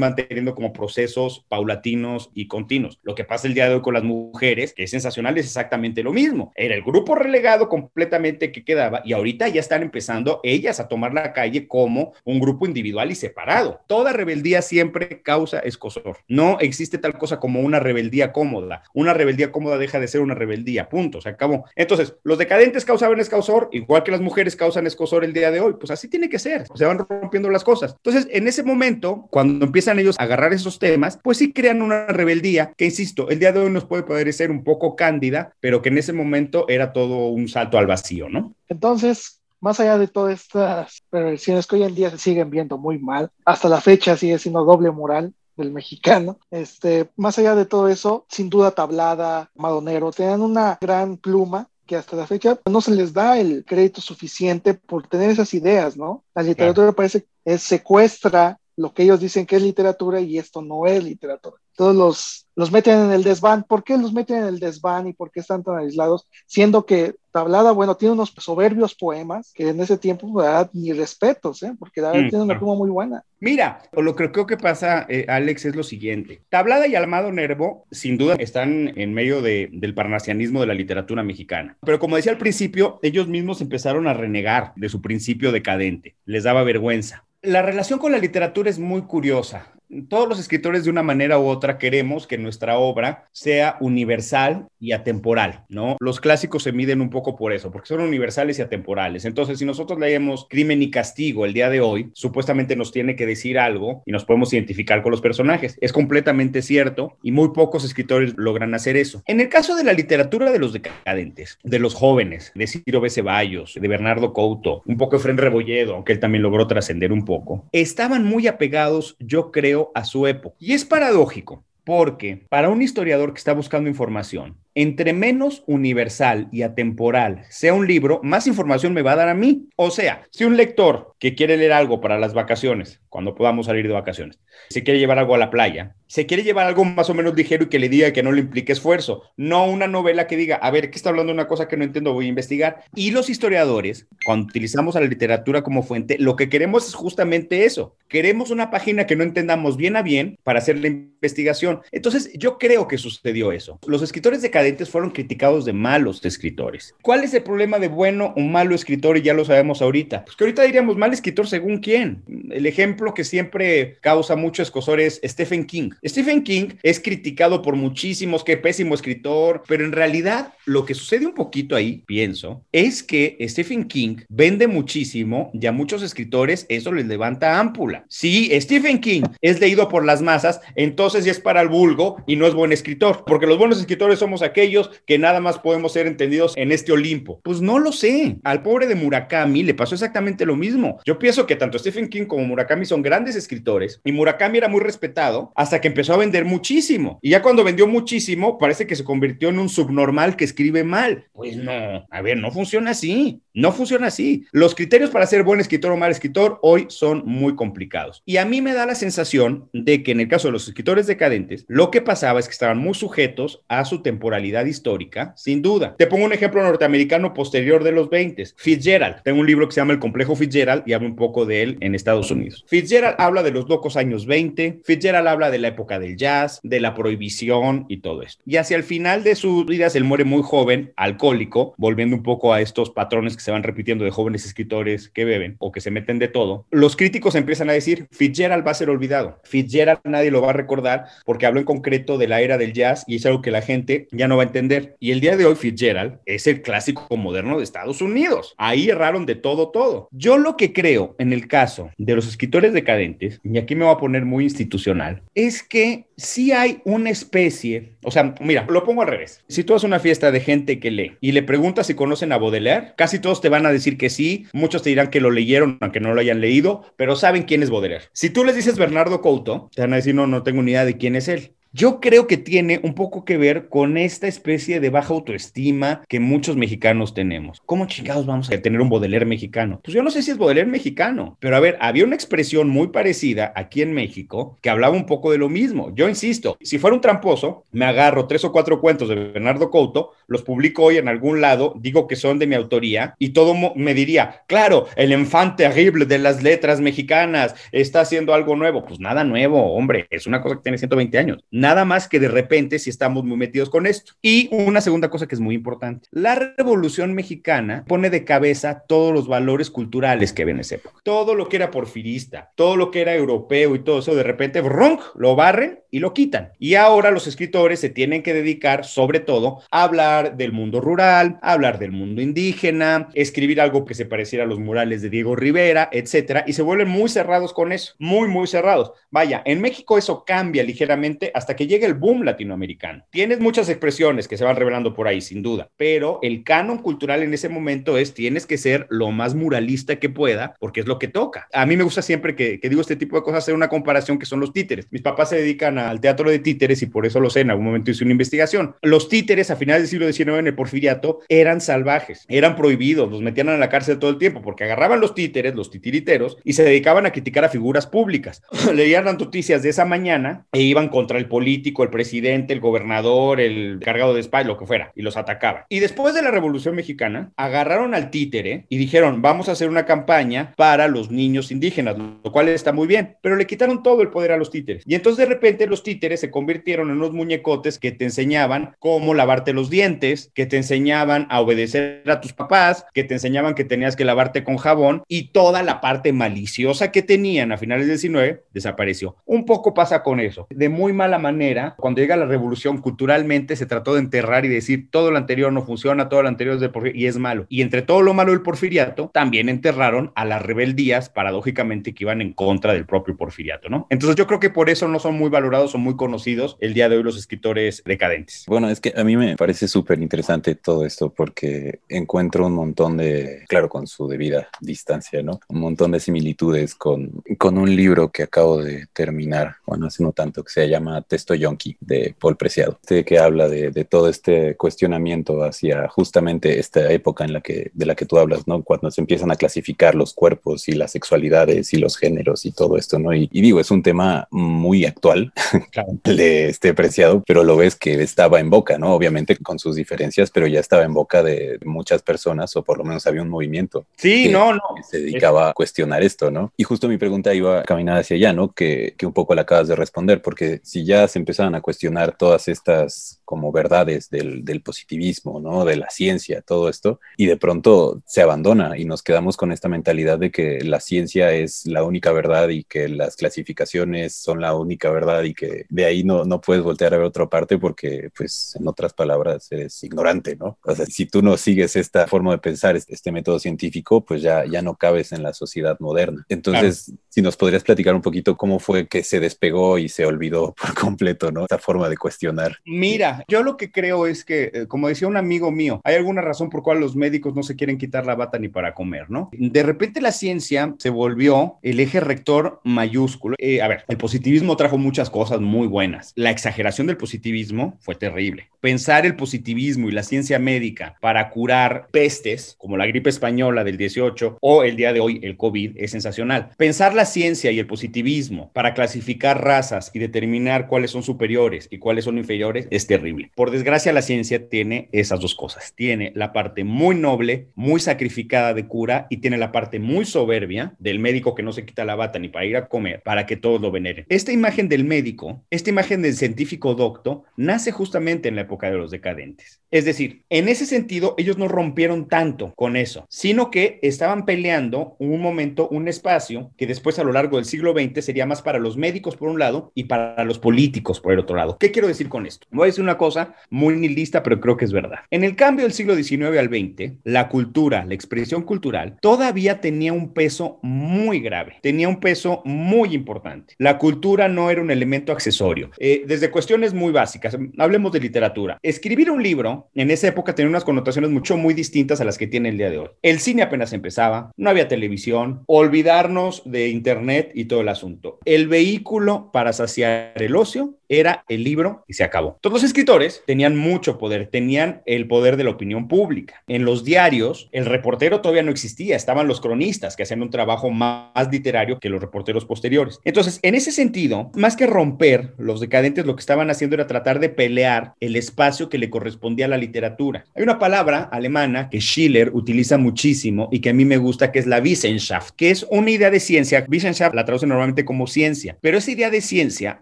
van teniendo como procesos paulatinos y continuos. Lo que pasa el día de hoy con las mujeres, que es sensacional, es exactamente lo mismo. Era el grupo relegado completamente que quedaba y ahorita ya están empezando ellas a tomar la calle como un grupo individual y separado. Toda rebeldía siempre causa escosor. No existe tal cosa como una rebeldía cómoda. Una rebeldía cómoda deja de ser una rebeldía, punto, se acabó. Entonces, los decadentes causaban escosor, igual que las mujeres causan escosor el día de hoy. Pues así tiene que ser, se van rompiendo las cosas. Entonces, en ese momento, cuando empiezan ellos a agarrar esos temas, pues sí crean una rebeldía que, insisto, el día de hoy nos puede parecer un poco cándida, pero que en ese momento era todo un salto al vacío, ¿no? Entonces, más allá de todas estas perversiones que hoy en día se siguen viendo muy mal, hasta la fecha sigue siendo doble moral del mexicano. Este, más allá de todo eso, sin duda Tablada, Madonero, tenían una gran pluma que hasta la fecha no se les da el crédito suficiente por tener esas ideas, ¿no? La literatura parece que secuestra lo que ellos dicen que es literatura y esto no es literatura. Todos los, los meten en el desván. ¿Por qué los meten en el desván y por qué están tan aislados? Siendo que Tablada, bueno, tiene unos soberbios poemas que en ese tiempo, ¿verdad? Ni respetos, ¿eh? Porque la verdad tiene una pluma muy buena. Mira, lo que creo que pasa, eh, Alex, es lo siguiente. Tablada y Almado Nervo, sin duda, están en medio de, del parnasianismo de la literatura mexicana. Pero como decía al principio, ellos mismos empezaron a renegar de su principio decadente. Les daba vergüenza. La relación con la literatura es muy curiosa todos los escritores de una manera u otra queremos que nuestra obra sea universal y atemporal, ¿no? Los clásicos se miden un poco por eso, porque son universales y atemporales. Entonces, si nosotros leemos Crimen y Castigo el día de hoy, supuestamente nos tiene que decir algo y nos podemos identificar con los personajes. Es completamente cierto y muy pocos escritores logran hacer eso. En el caso de la literatura de los decadentes, de los jóvenes, de Ciro B. Ceballos, de Bernardo Couto, un poco de Fren Rebolledo, aunque él también logró trascender un poco, estaban muy apegados, yo creo, a su época. Y es paradójico, porque para un historiador que está buscando información, entre menos universal y atemporal sea un libro, más información me va a dar a mí. O sea, si un lector que quiere leer algo para las vacaciones, cuando podamos salir de vacaciones, se quiere llevar algo a la playa, se quiere llevar algo más o menos ligero y que le diga que no le implique esfuerzo, no una novela que diga, a ver, ¿qué está hablando de una cosa que no entiendo? Voy a investigar. Y los historiadores, cuando utilizamos a la literatura como fuente, lo que queremos es justamente eso. Queremos una página que no entendamos bien a bien para hacer la investigación. Entonces, yo creo que sucedió eso. Los escritores decadentes fueron criticados de malos escritores. ¿Cuál es el problema de bueno o malo escritor? Y ya lo sabemos ahorita. Pues que ahorita diríamos mal escritor según quién. El ejemplo que siempre causa mucho escosor es Stephen King. Stephen King es criticado por muchísimos, qué pésimo escritor, pero en realidad lo que sucede un poquito ahí, pienso, es que Stephen King vende muchísimo y a muchos escritores eso les levanta ámpula. Si Stephen King es leído por las masas, entonces ya es para el vulgo y no es buen escritor, porque los buenos escritores somos aquellos que nada más podemos ser entendidos en este Olimpo. Pues no lo sé. Al pobre de Murakami le pasó exactamente lo mismo. Yo pienso que tanto Stephen King como Murakami son grandes escritores y Murakami era muy respetado hasta que empezó a vender muchísimo. Y ya cuando vendió muchísimo, parece que se convirtió en un subnormal que escribe mal. Pues no, a ver, no funciona así. No funciona así. Los criterios para ser buen escritor o mal escritor hoy son muy complicados. Y a mí me da la sensación de que en el caso de los escritores decadentes, lo que pasaba es que estaban muy sujetos a su temporalidad histórica, sin duda. Te pongo un ejemplo norteamericano posterior de los 20. Fitzgerald. Tengo un libro que se llama El complejo Fitzgerald y hablo un poco de él en Estados Unidos. Fitzgerald habla de los locos años 20. Fitzgerald habla de la época del jazz, de la prohibición y todo esto. Y hacia el final de su vida, él muere muy joven, alcohólico, volviendo un poco a estos patrones que se van repitiendo de jóvenes escritores que beben o que se meten de todo, los críticos empiezan a decir, Fitzgerald va a ser olvidado. Fitzgerald nadie lo va a recordar porque habló en concreto de la era del jazz y es algo que la gente ya no va a entender. Y el día de hoy Fitzgerald es el clásico moderno de Estados Unidos. Ahí erraron de todo, todo. Yo lo que creo en el caso de los escritores decadentes, y aquí me voy a poner muy institucional, es que si hay una especie, o sea, mira, lo pongo al revés. Si tú haces una fiesta de gente que lee y le preguntas si conocen a Baudelaire, casi todos te van a decir que sí, muchos te dirán que lo leyeron aunque no lo hayan leído, pero saben quién es Baudelaire. Si tú les dices Bernardo Couto, te van a decir, no, no tengo ni idea de quién es él. Yo creo que tiene un poco que ver con esta especie de baja autoestima que muchos mexicanos tenemos. ¿Cómo chingados vamos a tener un Baudelaire mexicano? Pues yo no sé si es Baudelaire mexicano, pero a ver, había una expresión muy parecida aquí en México que hablaba un poco de lo mismo. Yo insisto, si fuera un tramposo, me agarro tres o cuatro cuentos de Bernardo Couto, los publico hoy en algún lado, digo que son de mi autoría y todo me diría, claro, el enfante terrible de las letras mexicanas está haciendo algo nuevo. Pues nada nuevo, hombre, es una cosa que tiene 120 años Nada más que de repente si estamos muy metidos con esto. Y una segunda cosa que es muy importante. La Revolución Mexicana pone de cabeza todos los valores culturales que había en esa época. Todo lo que era porfirista, todo lo que era europeo y todo eso, de repente, bronc, lo barren y lo quitan. Y ahora los escritores se tienen que dedicar, sobre todo, a hablar del mundo rural, a hablar del mundo indígena, escribir algo que se pareciera a los murales de Diego Rivera, etcétera, y se vuelven muy cerrados con eso, muy, muy cerrados. Vaya, en México eso cambia ligeramente hasta que llegue el boom latinoamericano. Tienes muchas expresiones que se van revelando por ahí, sin duda, pero el canon cultural en ese momento es tienes que ser lo más muralista que pueda, porque es lo que toca. A mí me gusta siempre que, digo este tipo de cosas hacer una comparación que son los títeres. Mis papás se dedican al teatro de títeres y por eso lo sé, en algún momento hice una investigación. Los títeres a finales del siglo XIX en el porfiriato eran salvajes, eran prohibidos, los metían en la cárcel todo el tiempo porque agarraban los títeres, los titiriteros, y se dedicaban a criticar a figuras públicas. Leían las noticias de esa mañana e iban contra el político, el presidente, el gobernador, el cargado de espalda, lo que fuera, y los atacaban. Y después de la Revolución Mexicana, agarraron al títere y dijeron, vamos a hacer una campaña para los niños indígenas, lo cual está muy bien, pero le quitaron todo el poder a los títeres. Y entonces de repente los títeres se convirtieron en unos muñecotes que te enseñaban cómo lavarte los dientes, que te enseñaban a obedecer a tus papás, que te enseñaban que tenías que lavarte con jabón y toda la parte maliciosa que tenían a finales del 19 desapareció. Un poco pasa con eso. De muy mala manera, cuando llega la revolución, culturalmente se trató de enterrar y decir todo lo anterior no funciona, todo lo anterior es de y es malo. Y entre todo lo malo del porfiriato, también enterraron a las rebeldías, paradójicamente, que iban en contra del propio porfiriato, ¿no? Entonces yo creo que por eso no son muy valorados, son muy conocidos el día de hoy los escritores decadentes. Bueno, es que a mí me parece súper interesante todo esto porque encuentro un montón de, claro, con su debida distancia, ¿no? Un montón de similitudes con, con un libro que acabo de terminar, bueno, hace no tanto, que se llama manifesto yonki de Paul Preciado, este que habla de, de, todo este cuestionamiento hacia justamente esta época en la que, de la que tú hablas, ¿no? Cuando se empiezan a clasificar los cuerpos y las sexualidades y los géneros y todo esto, ¿no? Y, y digo, es un tema muy actual, claro. de este Preciado, pero lo ves que estaba en boca, ¿no? Obviamente con sus diferencias, pero ya estaba en boca de muchas personas, o por lo menos había un movimiento. Sí, que, no, no. Que se dedicaba a cuestionar esto, ¿no? Y justo mi pregunta iba caminada hacia allá, ¿no? Que, que un poco la acabas de responder, porque si ya se empezaban a cuestionar todas estas como verdades del, del, positivismo, ¿no? De la ciencia, todo esto, y de pronto se abandona y nos quedamos con esta mentalidad de que la ciencia es la única verdad y que las clasificaciones son la única verdad y que de ahí no, no puedes voltear a ver otra parte porque, pues, en otras palabras, eres ignorante, ¿no? O sea, si tú no sigues esta forma de pensar, este método científico, pues ya, ya no cabes en la sociedad moderna. Entonces, claro. si nos podrías platicar un poquito cómo fue que se despegó y se olvidó por completo, ¿no? Esta forma de cuestionar. Mira, yo lo que creo es que, eh, como decía un amigo mío, hay alguna razón por cual los médicos no se quieren quitar la bata ni para comer, ¿no? De repente la ciencia se volvió el eje rector mayúsculo. Eh, a ver, el positivismo trajo muchas cosas muy buenas. La exageración del positivismo fue terrible. Pensar el positivismo y la ciencia médica para curar pestes, como la gripe española del 18 o el día de hoy el COVID, es sensacional. Pensar la ciencia y el positivismo para clasificar razas y determinar cuáles son superiores y cuáles son inferiores es terrible. Por desgracia, la ciencia tiene esas dos cosas. Tiene la parte muy noble, muy sacrificada de cura y tiene la parte muy soberbia del médico que no se quita la bata ni para ir a comer, para que todos lo veneren. Esta imagen del médico, esta imagen del científico docto, nace justamente en la época de los decadentes. Es decir, en ese sentido, ellos no rompieron tanto con eso, sino que estaban peleando un momento, un espacio que después a lo largo del siglo XX sería más para los médicos por un lado y para los políticos por el otro lado. ¿Qué quiero decir con esto? Voy a decir una cosa muy nihilista, pero creo que es verdad. En el cambio del siglo XIX al XX, la cultura, la expresión cultural, todavía tenía un peso muy grave, tenía un peso muy importante. La cultura no era un elemento accesorio. Eh, desde cuestiones muy básicas, hablemos de literatura. Escribir un libro en esa época tenía unas connotaciones mucho muy distintas a las que tiene el día de hoy. El cine apenas empezaba, no había televisión, olvidarnos de internet y todo el asunto. El vehículo para saciar el ocio era el libro y se acabó. Todos los escritores tenían mucho poder, tenían el poder de la opinión pública. En los diarios, el reportero todavía no existía, estaban los cronistas que hacían un trabajo más literario que los reporteros posteriores. Entonces, en ese sentido, más que romper, los decadentes lo que estaban haciendo era tratar de pelear el espacio que le correspondía a la literatura. Hay una palabra alemana que Schiller utiliza muchísimo y que a mí me gusta, que es la Wissenschaft, que es una idea de ciencia. Wissenschaft la traduce normalmente como ciencia, pero esa idea de ciencia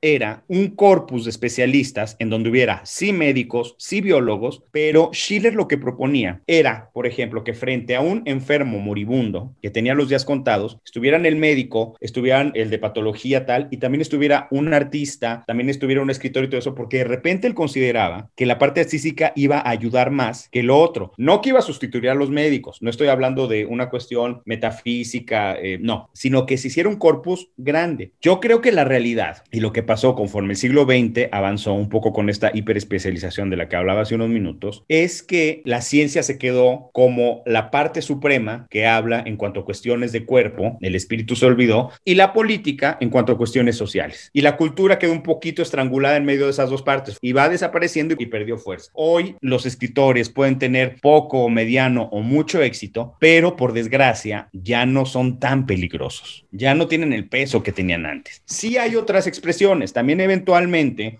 era un corpus de especialistas en donde hubiera sí médicos, sí biólogos, pero Schiller lo que proponía era, por ejemplo, que frente a un enfermo moribundo que tenía los días contados, estuvieran el médico, estuvieran el de patología tal, y también estuviera un artista, también estuviera un escritor y todo eso, porque de repente él consideraba que la parte artística iba a ayudar más que lo otro. No que iba a sustituir a los médicos, no estoy hablando de una cuestión metafísica, eh, no, sino que se hiciera un corpus grande. Yo creo que la realidad y lo que pasó conforme el siglo XX avanzó un poco con esta hiperespecialización de la que hablaba hace unos minutos, es que la ciencia se quedó como la parte suprema que habla en cuanto a cuestiones de cuerpo, el espíritu se olvidó, y la política en cuanto a cuestiones sociales. Y la cultura quedó un poquito estrangulada en medio de esas dos partes y va desapareciendo y perdió fuerza. Hoy los escritores pueden tener poco mediano o mucho éxito, pero por desgracia ya no son tan peligrosos, ya no tienen el peso que tenían antes. Sí hay otras expresiones, también eventualmente,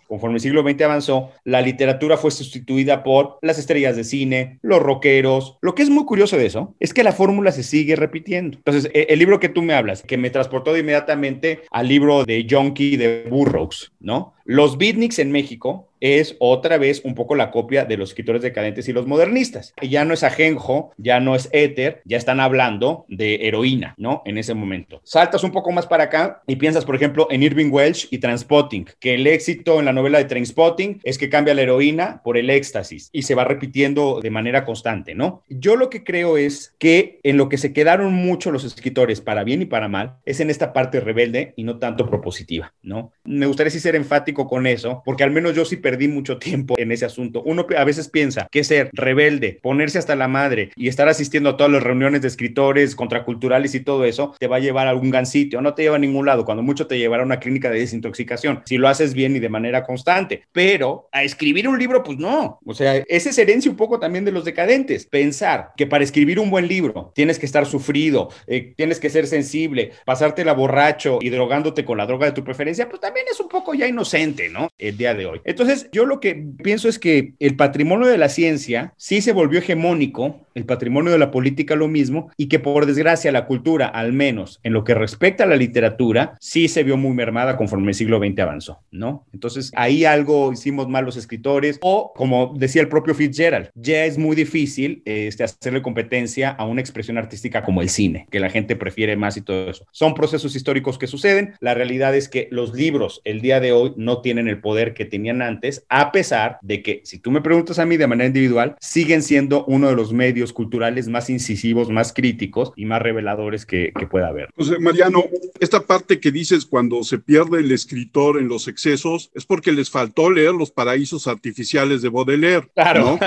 conforme el siglo XX avanzó, la literatura fue sustituida por las estrellas de cine, los rockeros. Lo que es muy curioso de eso es que la fórmula se sigue repitiendo. Entonces, e, el libro que tú me hablas, que me transportó inmediatamente al libro de Junkie de Burroughs, ¿no? Los beatniks en México es otra vez un poco la copia de los escritores decadentes y los modernistas. Ya no es ajenjo, ya no es éter, ya están hablando de heroína, ¿no? En ese momento. Saltas un poco más para acá y piensas, por ejemplo, en Irving Welsh y Transpotting, que el éxito en la novela de Transpotting es que cambia la heroína por el éxtasis y se va repitiendo de manera constante, ¿no? Yo lo que creo es que en lo que se quedaron mucho los escritores, para bien y para mal, es en esta parte rebelde y no tanto propositiva, ¿no? Me gustaría sí ser enfático con eso, porque al menos yo sí perdí mucho tiempo en ese asunto. Uno a veces piensa que ser rebelde, ponerse hasta la madre y estar asistiendo a todas las reuniones de escritores contraculturales y todo eso, te va a llevar a algún gran sitio, no te lleva a ningún lado, cuando mucho te llevará a una clínica de desintoxicación, si lo haces bien y de manera constante, pero a escribir un libro, pues no, o sea, ese es herencia un poco también de los decadentes, pensar que para escribir un buen libro tienes que estar sufrido, eh, tienes que ser sensible, pasártela borracho y drogándote con la droga de tu preferencia, pues también es un poco ya inocente, ¿no? El día de hoy. Entonces, yo lo que pienso es que el patrimonio de la ciencia sí se volvió hegemónico, el patrimonio de la política lo mismo, y que por desgracia la cultura, al menos en lo que respecta a la literatura, sí se vio muy mermada conforme el siglo XX avanzó, ¿no? Entonces, ahí algo hicimos mal los escritores, o como decía el propio Fitzgerald, ya es muy difícil este, hacerle competencia a una expresión artística como el cine, que la gente prefiere más y todo eso. Son procesos históricos que suceden, la realidad es que los libros el día de hoy no tienen el poder que tenían antes, a pesar de que, si tú me preguntas a mí de manera individual, siguen siendo uno de los medios culturales más incisivos, más críticos y más reveladores que, que pueda haber. Mariano, esta parte que dices cuando se pierde el escritor en los excesos es porque les faltó leer los paraísos artificiales de Baudelaire. Claro. ¿no?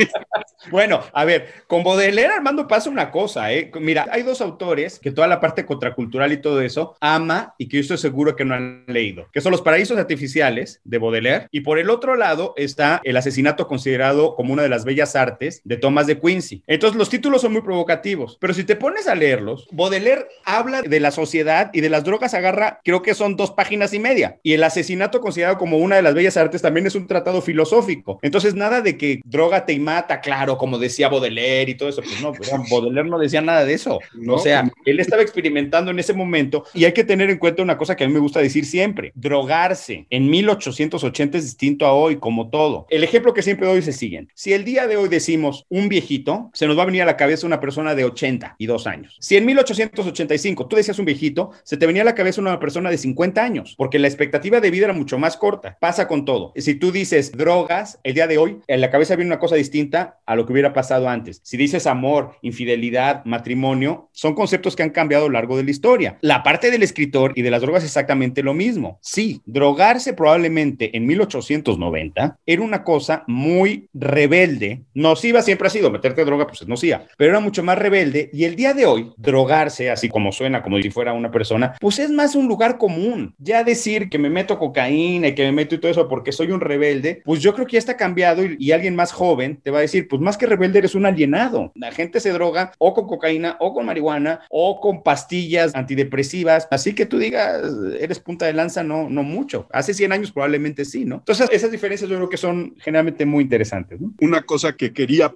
bueno, a ver, con Baudelaire Armando pasa una cosa, ¿eh? Mira, hay dos autores que toda la parte contracultural y todo eso ama y que yo estoy seguro que no han leído, que son los paraísos artificiales de Baudelaire y por el otro lado está el asesinato considerado como una de las bellas artes de Thomas de Quincy. Entonces los títulos son muy provocativos, pero si te pones a leerlos, Baudelaire habla de la sociedad y de las drogas agarra, creo que son dos páginas y media, y el asesinato considerado como una de las bellas artes también es un tratado filosófico. Entonces nada de que droga te mata, claro, como decía Baudelaire y todo eso, pues no, pues, Baudelaire no decía nada de eso. No, o sea, él estaba experimentando en ese momento y hay que tener en cuenta una cosa que a mí me gusta decir siempre, drogarse en 1880 es distinto a hoy, como todo. El ejemplo que siempre doy es el siguiente. Si el día de hoy decimos un viejito, se nos va a venir a la cabeza una persona de 82 años. Si en 1885 tú decías un viejito, se te venía a la cabeza una persona de 50 años, porque la expectativa de vida era mucho más corta. Pasa con todo. Si tú dices drogas, el día de hoy, en la cabeza viene una cosa distinta a lo que hubiera pasado antes. Si dices amor, infidelidad, matrimonio, son conceptos que han cambiado a lo largo de la historia. La parte del escritor y de las drogas es exactamente lo mismo. Sí, drogarse probablemente en 1890 era una cosa muy rebelde. Nociva siempre ha sido, meterte droga pues es nociva, pero era mucho más rebelde y el día de hoy drogarse, así como suena, como si fuera una persona, pues es más un lugar común. Ya decir que me meto cocaína y que me meto y todo eso porque soy un rebelde, pues yo creo que ya está cambiado y, y alguien más joven te va a decir, pues más que rebelde eres un alienado. La gente se droga o con cocaína o con marihuana o con pastillas antidepresivas. Así que tú digas, eres punta de lanza, no, no mucho. Hace 100 años probablemente sí, ¿no? Entonces, esas diferencias yo creo que son generalmente muy interesantes, ¿no? Una cosa que quería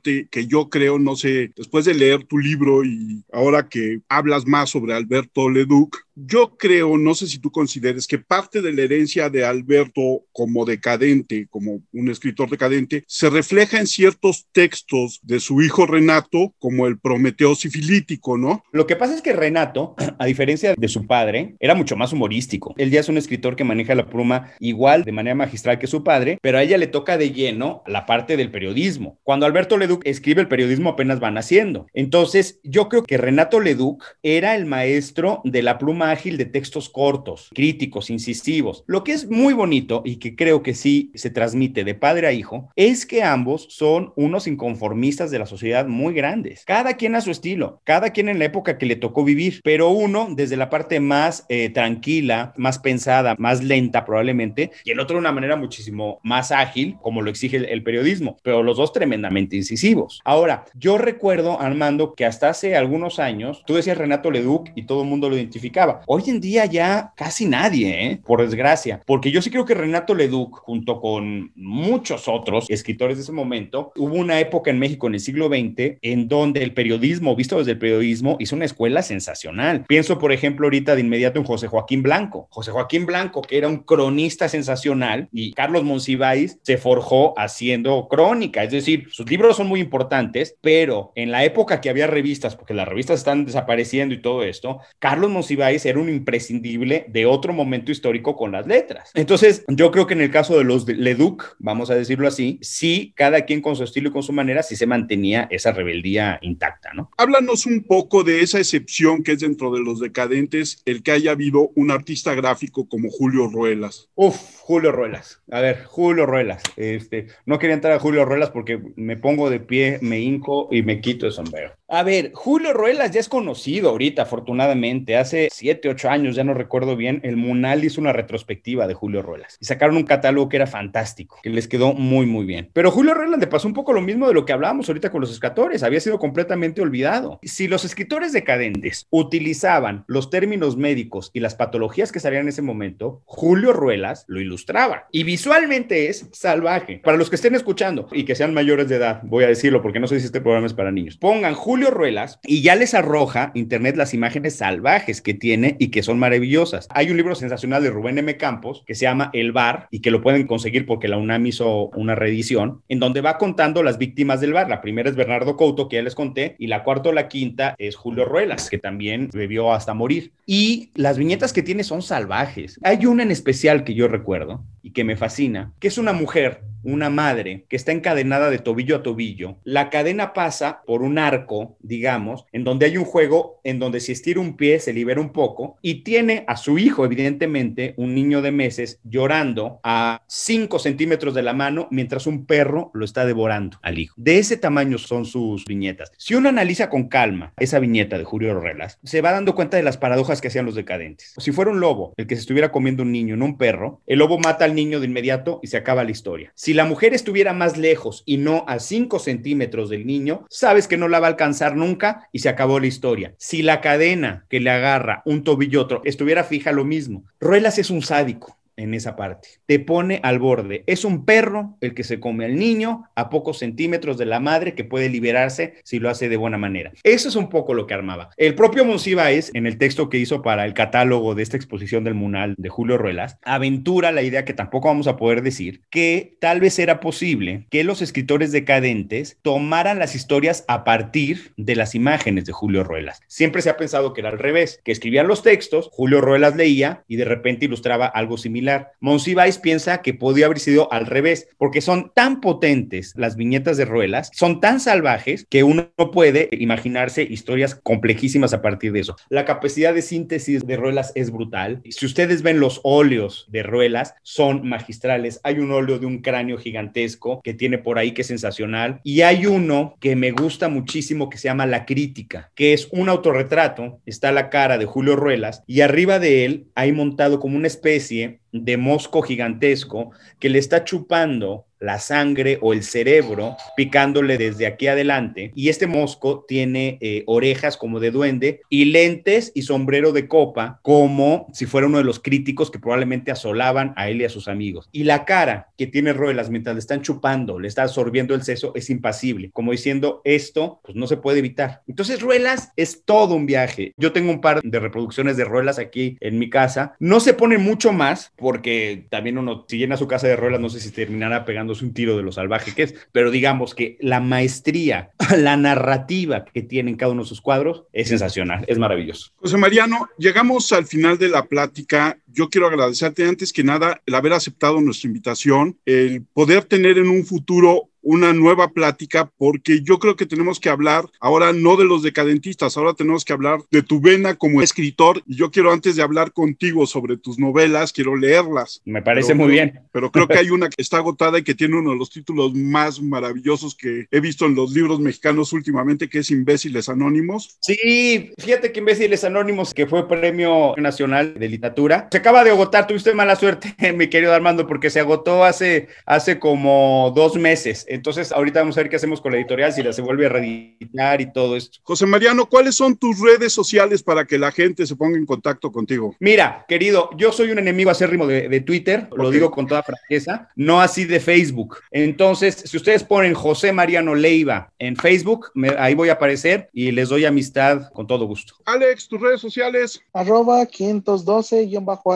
que yo creo, no sé, después de leer tu libro y ahora que hablas más sobre Alberto Leduc, yo creo, no sé si tú consideres que parte de la herencia de Alberto como decadente, como un escritor decadente, se refleja en ciertos textos de su hijo Renato, como el Prometeo sifilítico, ¿no? Lo que pasa es que Renato, a diferencia de su padre, era mucho más humorístico. Él ya es un escritor que maneja la pluma igual de manera magistral que su padre, pero a ella le toca de lleno la parte del periodismo. Cuando Alberto Leduc escribe el periodismo apenas van haciendo. Entonces, yo creo que Renato Leduc era el maestro de la pluma ágil de textos cortos, críticos, incisivos. Lo que es muy bonito y que creo que sí se transmite de padre a hijo es que ambos son unos inconformistas de la sociedad muy grandes. Cada quien a su estilo, cada quien en la época que le tocó vivir, pero uno desde la parte más eh, tranquila, más pensada, más lenta probablemente, y el otro de una manera muchísimo más ágil, como lo exige el, el periodismo, pero los dos tremendamente incisivos. Ahora, yo recuerdo, Armando, que hasta hace algunos años, tú decías Renato Leduc y todo el mundo lo identificaba. Hoy en día ya casi nadie, ¿eh? por desgracia, porque yo sí creo que Renato Leduc, junto con muchos otros escritores de ese momento, hubo una época en México en el siglo XX en donde el periodismo, visto desde el periodismo, hizo una escuela sensacional. Pienso, por ejemplo, ahorita de inmediato en José Joaquín Blanco. José Joaquín Blanco, que era un cronista sensacional, y Carlos Monsiváis se forjó haciendo crónica, es decir, sus libros son muy importantes, pero en la época que había revistas, porque las revistas están desapareciendo y todo esto, Carlos Monsiváis ser un imprescindible de otro momento histórico con las letras. Entonces, yo creo que en el caso de los de Leduc, vamos a decirlo así, sí, cada quien con su estilo y con su manera, sí se mantenía esa rebeldía intacta, ¿no? Háblanos un poco de esa excepción que es dentro de los decadentes, el que haya habido un artista gráfico como Julio Ruelas. Uf, Julio Ruelas. A ver, Julio Ruelas. Este, no quería entrar a Julio Ruelas porque me pongo de pie, me hinco y me quito el sombrero. A ver, Julio Ruelas ya es conocido ahorita, afortunadamente. Hace siete, ocho años, ya no recuerdo bien, el Munal hizo una retrospectiva de Julio Ruelas y sacaron un catálogo que era fantástico, que les quedó muy, muy bien. Pero Julio Ruelas le pasó un poco lo mismo de lo que hablábamos ahorita con los escritores, había sido completamente olvidado. Si los escritores decadentes utilizaban los términos médicos y las patologías que salían en ese momento, Julio Ruelas lo ilustraba y visualmente es salvaje. Para los que estén escuchando y que sean mayores de edad, voy a decirlo porque no sé si este programa es para niños, pongan Julio Ruelas y ya les arroja internet las imágenes salvajes que tiene y que son maravillosas. Hay un libro sensacional de Rubén M. Campos que se llama El Bar y que lo pueden conseguir porque la UNAM hizo una reedición en donde va contando las víctimas del bar. La primera es Bernardo Couto, que ya les conté, y la cuarta o la quinta es Julio Ruelas, que también bebió hasta morir. Y las viñetas que tiene son salvajes. Hay una en especial que yo recuerdo y que me fascina, que es una mujer una madre que está encadenada de tobillo a tobillo, la cadena pasa por un arco, digamos, en donde hay un juego en donde si estira un pie se libera un poco y tiene a su hijo, evidentemente, un niño de meses, llorando a 5 centímetros de la mano mientras un perro lo está devorando al hijo. De ese tamaño son sus viñetas. Si uno analiza con calma esa viñeta de Julio Relas, se va dando cuenta de las paradojas que hacían los decadentes. Si fuera un lobo el que se estuviera comiendo un niño, no un perro, el lobo mata al niño de inmediato y se acaba la historia. Si la mujer estuviera más lejos y no a 5 centímetros del niño, sabes que no la va a alcanzar nunca y se acabó la historia. Si la cadena que le agarra un tobillo otro estuviera fija, lo mismo. Ruelas es un sádico en esa parte. Te pone al borde. Es un perro el que se come al niño a pocos centímetros de la madre que puede liberarse si lo hace de buena manera. Eso es un poco lo que armaba. El propio Monsiváis, en el texto que hizo para el catálogo de esta exposición del Munal de Julio Ruelas, aventura la idea que tampoco vamos a poder decir, que tal vez era posible que los escritores decadentes tomaran las historias a partir de las imágenes de Julio Ruelas. Siempre se ha pensado que era al revés, que escribían los textos, Julio Ruelas leía y de repente ilustraba algo similar Monsiváis piensa que podía haber sido al revés, porque son tan potentes las viñetas de Ruelas, son tan salvajes que uno no puede imaginarse historias complejísimas a partir de eso. La capacidad de síntesis de Ruelas es brutal. Si ustedes ven los óleos de Ruelas, son magistrales. Hay un óleo de un cráneo gigantesco que tiene por ahí que es sensacional. Y hay uno que me gusta muchísimo que se llama La Crítica, que es un autorretrato. Está la cara de Julio Ruelas y arriba de él hay montado como una especie de mosco gigantesco que le está chupando la sangre o el cerebro picándole desde aquí adelante. Y este mosco tiene eh, orejas como de duende y lentes y sombrero de copa como si fuera uno de los críticos que probablemente asolaban a él y a sus amigos. Y la cara que tiene Ruelas mientras le están chupando, le está absorbiendo el seso, es impasible, como diciendo esto pues no se puede evitar. Entonces Ruelas es todo un viaje. Yo tengo un par de reproducciones de Ruelas aquí en mi casa. No se pone mucho más porque también uno si llena su casa de Ruelas no sé si terminará pegando un tiro de lo salvaje que es, pero digamos que la maestría, la narrativa que tienen cada uno de sus cuadros es sensacional, es maravilloso. José Mariano, llegamos al final de la plática. Yo quiero agradecerte antes que nada el haber aceptado nuestra invitación, el poder tener en un futuro una nueva plática porque yo creo que tenemos que hablar ahora no de los decadentistas, ahora tenemos que hablar de tu vena como escritor y yo quiero antes de hablar contigo sobre tus novelas, quiero leerlas. Me parece muy bien. Pero creo que hay una que está agotada y que tiene uno de los títulos más maravillosos que he visto en los libros mexicanos últimamente, que es Imbéciles Anónimos. Sí, fíjate que Imbéciles Anónimos, que fue Premio Nacional de Literatura, se acaba de agotar, tuviste mala suerte, mi querido Armando, porque se agotó hace, hace como dos meses. Entonces, ahorita vamos a ver qué hacemos con la editorial, si la se vuelve a reeditar y todo esto. José Mariano, ¿cuáles son tus redes sociales para que la gente se ponga en contacto contigo? Mira, querido, yo soy un enemigo acérrimo de, de Twitter, lo digo con toda franqueza, no así de Facebook. Entonces, si ustedes ponen José Mariano Leiva en Facebook, ahí voy a aparecer y les doy amistad con todo gusto. Alex, tus redes sociales. Arroba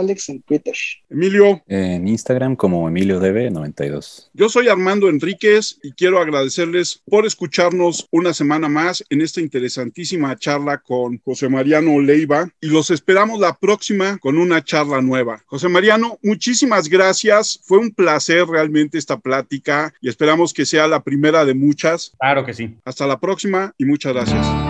512-Alex en Twitter. Emilio. En Instagram como EmilioDB92. Yo soy Armando Enríquez y quiero agradecerles por escucharnos una semana más en esta interesantísima charla con José Mariano Leiva y los esperamos la próxima con una charla nueva. José Mariano, muchísimas gracias. Fue un placer realmente esta plática y esperamos que sea la primera de muchas. Claro que sí. Hasta la próxima y muchas gracias.